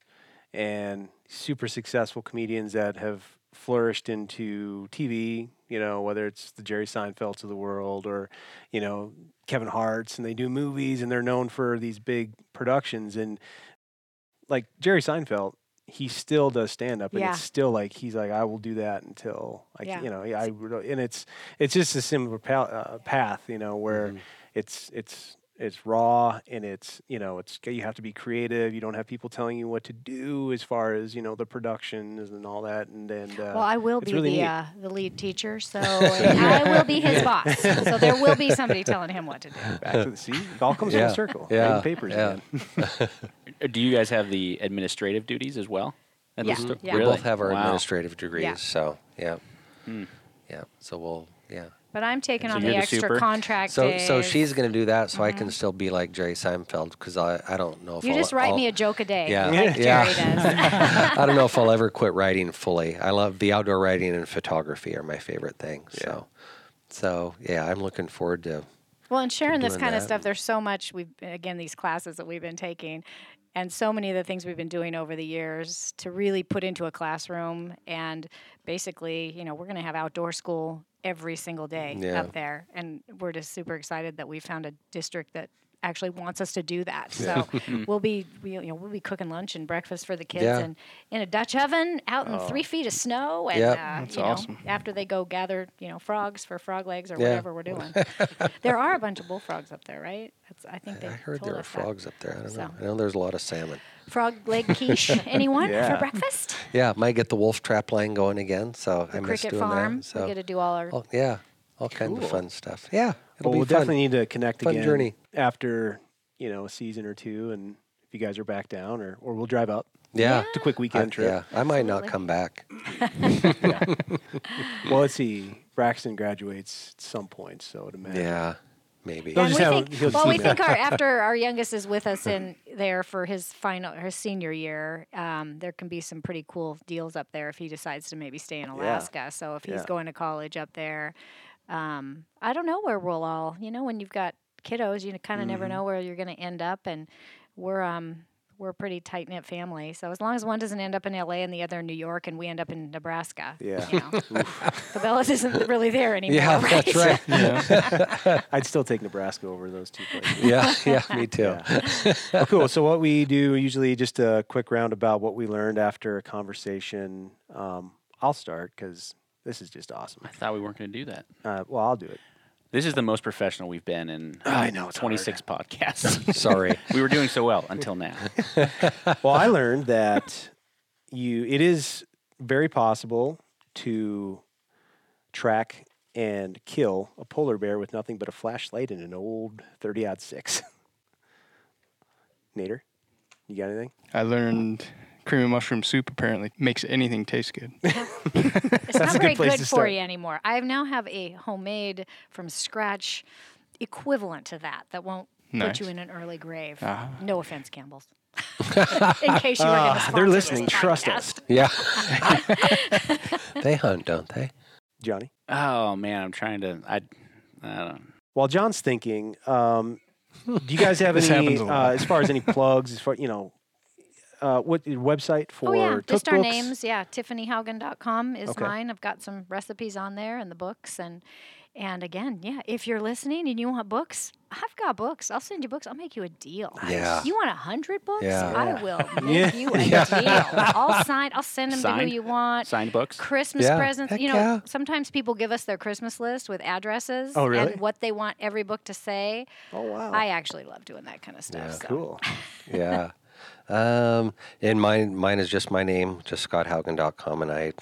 and super successful comedians that have flourished into TV, you know, whether it's the Jerry Seinfelds of the world or, you know, Kevin Hart's and they do movies and they're known for these big productions and like Jerry Seinfeld, he still does stand up and Yeah. it's still like he's like I will do that until I Yeah. you know, I and it's it's just a similar pa- uh, path, you know, where Mhm. it's it's it's raw and it's you know it's you have to be creative. You don't have people telling you what to do as far as you know the productions and all that. And and uh, Well, I will be really the uh, the lead teacher, so I will be his boss. So there will be somebody telling him what to do. back to the see, it all comes Yeah. a circle. Yeah. Writing papers Yeah. again. Do you guys have the administrative duties as well? Yeah. sto- Yeah. We Really? both have our Wow. administrative degrees, so yeah. Hmm. Yeah. So we'll yeah. But I'm taking So on the the extra super? contract So days. so she's gonna do that, so I can mm-hmm. still be like Jerry Seinfeld because I I don't know if You I'll, just write I'll- me a joke a day, Yeah. like Yeah. Does. I don't know if I'll ever quit writing fully. I love the outdoor writing and photography are my favorite things. So, so yeah, I'm looking forward to. Well, and sharing this doing kind of stuff, there's so much we've again these classes that we've been taking, and so many of the things we've been doing over the years to really put into a classroom. And basically, you know, we're going to have outdoor school every single day Yeah. up there, and we're just super excited that we found a district that actually wants us to do that. So we'll be we, you know we'll be cooking lunch and breakfast for the kids Yeah. and in a Dutch oven out in three feet of snow and Yep. uh, That's you know after they go gather you know frogs for frog legs or Yeah. whatever we're doing. there are a bunch of bullfrogs up there, right? That's, I think they I heard told there are us that. frogs up there. I don't know. I know there's a lot of salmon. Frog leg quiche. Anyone Yeah. for breakfast? Yeah, might get the wolf trap line going again. So The I miss cricket doing farm. that. So we get to do all our. oh, yeah, all kinds of fun stuff. Yeah, it'll Well, be we'll fun. definitely need to connect Fun again journey. after you know a season or two, and if you guys are back down, or or we'll drive up. yeah. It's a quick I, weekend trip. yeah, I might not come back. Well, let's see. Braxton graduates at some point, so I would imagine. Yeah, maybe. They'll and just we have- think, well, we email. think our after our youngest is with us in there for his final, his senior year. Um, there can be some pretty cool deals up there if he decides to maybe stay in Alaska. So if he's Yeah. going to college up there, um, I don't know where we'll all. You know, when you've got kiddos, you kind of never Mm-hmm. know where you're going to end up, and we're um we're a pretty tight knit family. So as long as one doesn't end up in LA and the other in New York, and we end up in Nebraska, Yeah. you know, Cabela's isn't really there anymore. Yeah, right? that's right. I'd still take Nebraska over those two places. yeah, yeah, me too. Yeah. oh, cool. So what we do usually just a quick round about what we learned after a conversation. Um, I'll start because this is just awesome. I thought we weren't going to do that. Uh, well, I'll do it. This is the most professional we've been in I know, it's 26 podcasts. Sorry. we were doing so well until now. Well, I learned that you it is very possible to track and kill a polar bear with nothing but a flashlight and an old 30 ought six. Nader, you got anything? I learned creamy mushroom soup apparently makes anything taste good. It's That's a not good very place good to for start. you anymore. I now have a homemade from scratch equivalent to that that won't Nice. put you in an early grave. Ah. No offense, Campbell's. in case you were going to Ah, they're listening. Trust us. Yeah. they hunt, don't they? Johnny? Oh man, I'm trying to. I, I don't. While John's thinking, um, do you guys have any, uh, as far as any plugs, as far, you know, uh, what your website for Oh yeah, just our names. Yeah, tiffanyhaugen.com is Okay. mine. I've got some recipes on there and the books and and again, yeah, if you're listening and you want books, I've got books. I'll send you books. I'll make you a deal. Yeah. You want a hundred books? Yeah. I will make you a Yeah. deal. I'll sign. I'll send them to who you want. Signed books. Christmas Yeah, presents. heck You know, yeah. sometimes people give us their Christmas list with addresses Oh, really? and what they want every book to say. Oh, wow. I actually love doing that kind of stuff. Yeah. so. cool. Yeah. Um, and mine, mine is just my name, just scotthaugen.com. And I,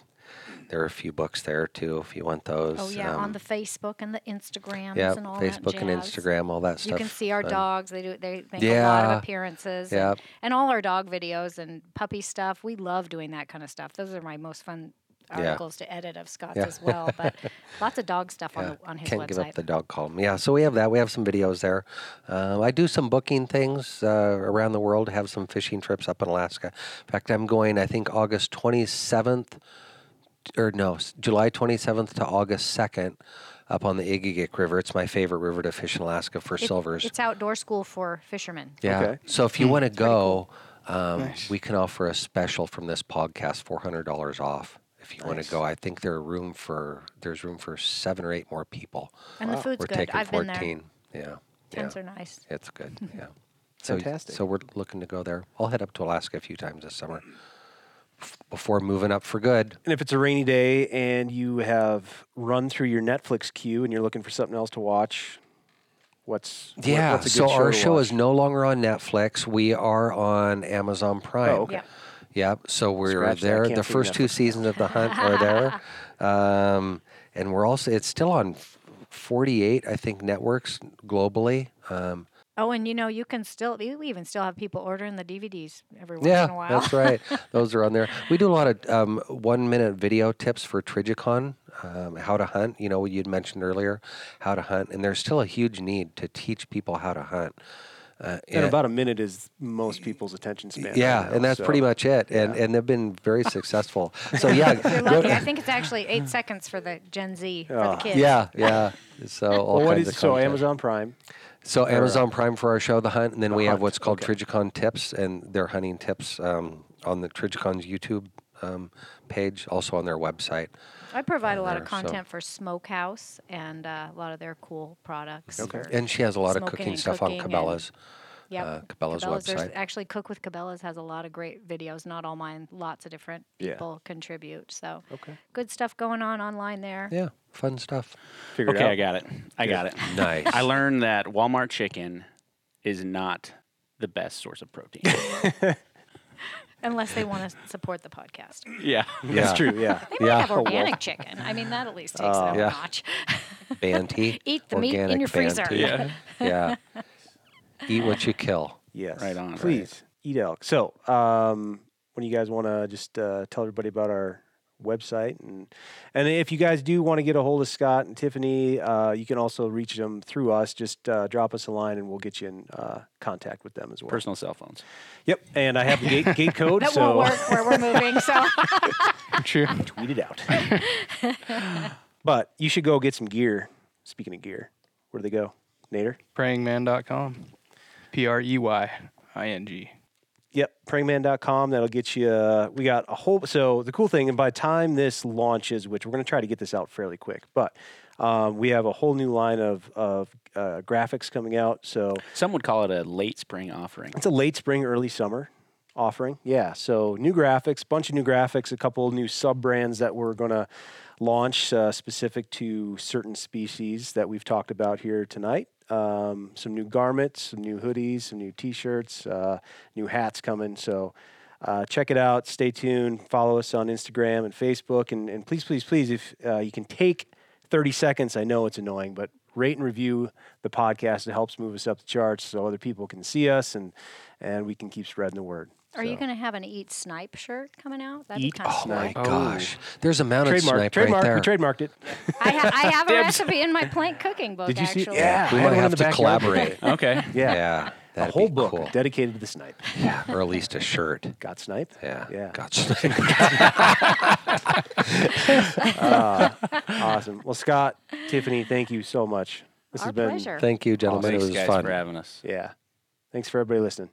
there are a few books there too, if you want those. Oh yeah, on Um, the Facebook and the Instagrams yeah, and all Facebook that and. Instagram, all that stuff. You can see our dogs. They do. They make a lot of appearances. Yeah. And, and all our dog videos and puppy stuff. We love doing that kind of stuff. Those are my most fun Yeah. articles to edit of Scott's Yeah. as well. But lots of dog stuff Yeah, on the, on his can't website. give up the dog column. Yeah, so we have that. We have some videos there. Um, I do some booking things uh, around the world. Have some fishing trips up in Alaska. In fact, I'm going. I think August 27th, or no, July 27th to August 2nd, up on the Egegik River. It's my favorite river to fish in Alaska for It- silvers. It's outdoor school for fishermen. Yeah. Okay. So if you want to go, um, Nice. we can offer a special from this podcast, four hundred dollars off. If you want to go, I think there are room for there's room for seven or eight more people. And the food's We're good. taking I've been there. fourteen. Yeah. Yeah. Tents are nice. It's good. Yeah. So, Fantastic. so we're looking to go there. I'll head up to Alaska a few times this summer before moving up for good. And if it's a rainy day and you have run through your Netflix queue and you're looking for something else to watch, what's what- Yeah. what's a so show our to show watch? is no longer on Netflix. We are on Amazon Prime. Oh, okay. Yeah. Yep. So we're Scratch that. there. Can't The see first two Netflix. seasons of The Hunt are there, um, and we're also it's still on f- 48, I think, networks globally. Um, Oh, and you know, you can still, we we even still have people ordering the DVDs every once yeah, in a while. that's right. Those are on there. We do a lot of um, one minute video tips for Trijicon, um, how to hunt. You know, you'd mentioned earlier how to hunt, and there's still a huge need to teach people how to hunt. Uh, And about a minute is most people's attention span. right yeah, now, and that's so- pretty much it. And yeah. and they've been very successful. So yeah, You're lucky. I think it's actually eight seconds for the Gen Z, for the Oh. kids. yeah, yeah. So all Well, what kinds is of so. Amazon Prime? So Amazon Prime for our show, The Hunt, and then The we have what's called okay. Trijicon Tips, and their hunting tips um, on the Trijicon's YouTube um, page, also on their website. I provide a lot of there, so- content for Smokehouse and uh, a lot of their cool products. Okay. And she has a lot of cooking stuff cooking on Cabela's. Yep. uh, Cabela's There's website. actually Cook with Cabela's has a lot of great videos. Not all mine. Lots of different Yeah. people contribute. So Okay. good stuff going on online there. Yeah, fun stuff. Figured Okay, out. I got it. I got it. Nice. I learned that Walmart chicken is not the best source of protein. Unless they want to support the podcast. yeah. Yeah. That's true. Yeah. They might Yeah. have Oh, organic chicken. I mean, that at least takes it up yeah. a notch. Banty. Eat the meat in organic your freezer. Banty. Yeah. Yeah. Eat what you kill. Yes. Right on, right. Please eat elk. So, um, when you guys want to just uh, tell everybody about our website and and if you guys do want to get a hold of Scott and Tiffany, uh, you can also reach them through us. Just uh, drop us a line and we'll get you in uh, contact with them as well. Personal cell phones. Yep. And I have the gate gate code, That so won't work where we're moving. So True. tweet it out. but you should go get some gear. Speaking of gear, where do they go? Nader. Preyingman.com. P R E Y I N G. Yep, preyingman.com. That'll get you. Uh, we got a whole. So the cool thing, and by time this launches, which we're going to try to get this out fairly quick, but um, we have a whole new line of of uh, graphics coming out. So Some would call it a late spring offering. it's a late spring, early summer offering. Yeah. So new graphics, bunch of new graphics, a couple new sub brands that we're going to launch uh, specific to certain species that we've talked about here tonight. Um, some new garments, some new hoodies, some new T-shirts, uh, new hats coming. So uh, check it out. Stay tuned. Follow us on Instagram and Facebook, and, and please, please, please, if uh, you can take 30 seconds, I know it's annoying, but rate and review the podcast. It helps move us up the charts so other people can see us and and we can keep spreading the word. Are you going to have an Eat Snipe shirt coming out? That'd Eat be kind of Oh my gosh. Oh. There's a mounted trademark? snipe trademark. right there. We trademarked it. I, ha- I have a recipe in my plank cooking book. Did you see? actually. Yeah, We I had might have to backyard. collaborate. Okay. Yeah, yeah. That'd whole be book cool. dedicated to the snipe. Yeah, or at least a shirt. Got snipe? Yeah. Yeah. Got snipe. Ah, awesome. Well, Scott, Tiffany, thank you so much. This Our has been pleasure. Thank you, gentlemen. Thanks, it was guys, fun. for having us. yeah. Thanks for everybody listening.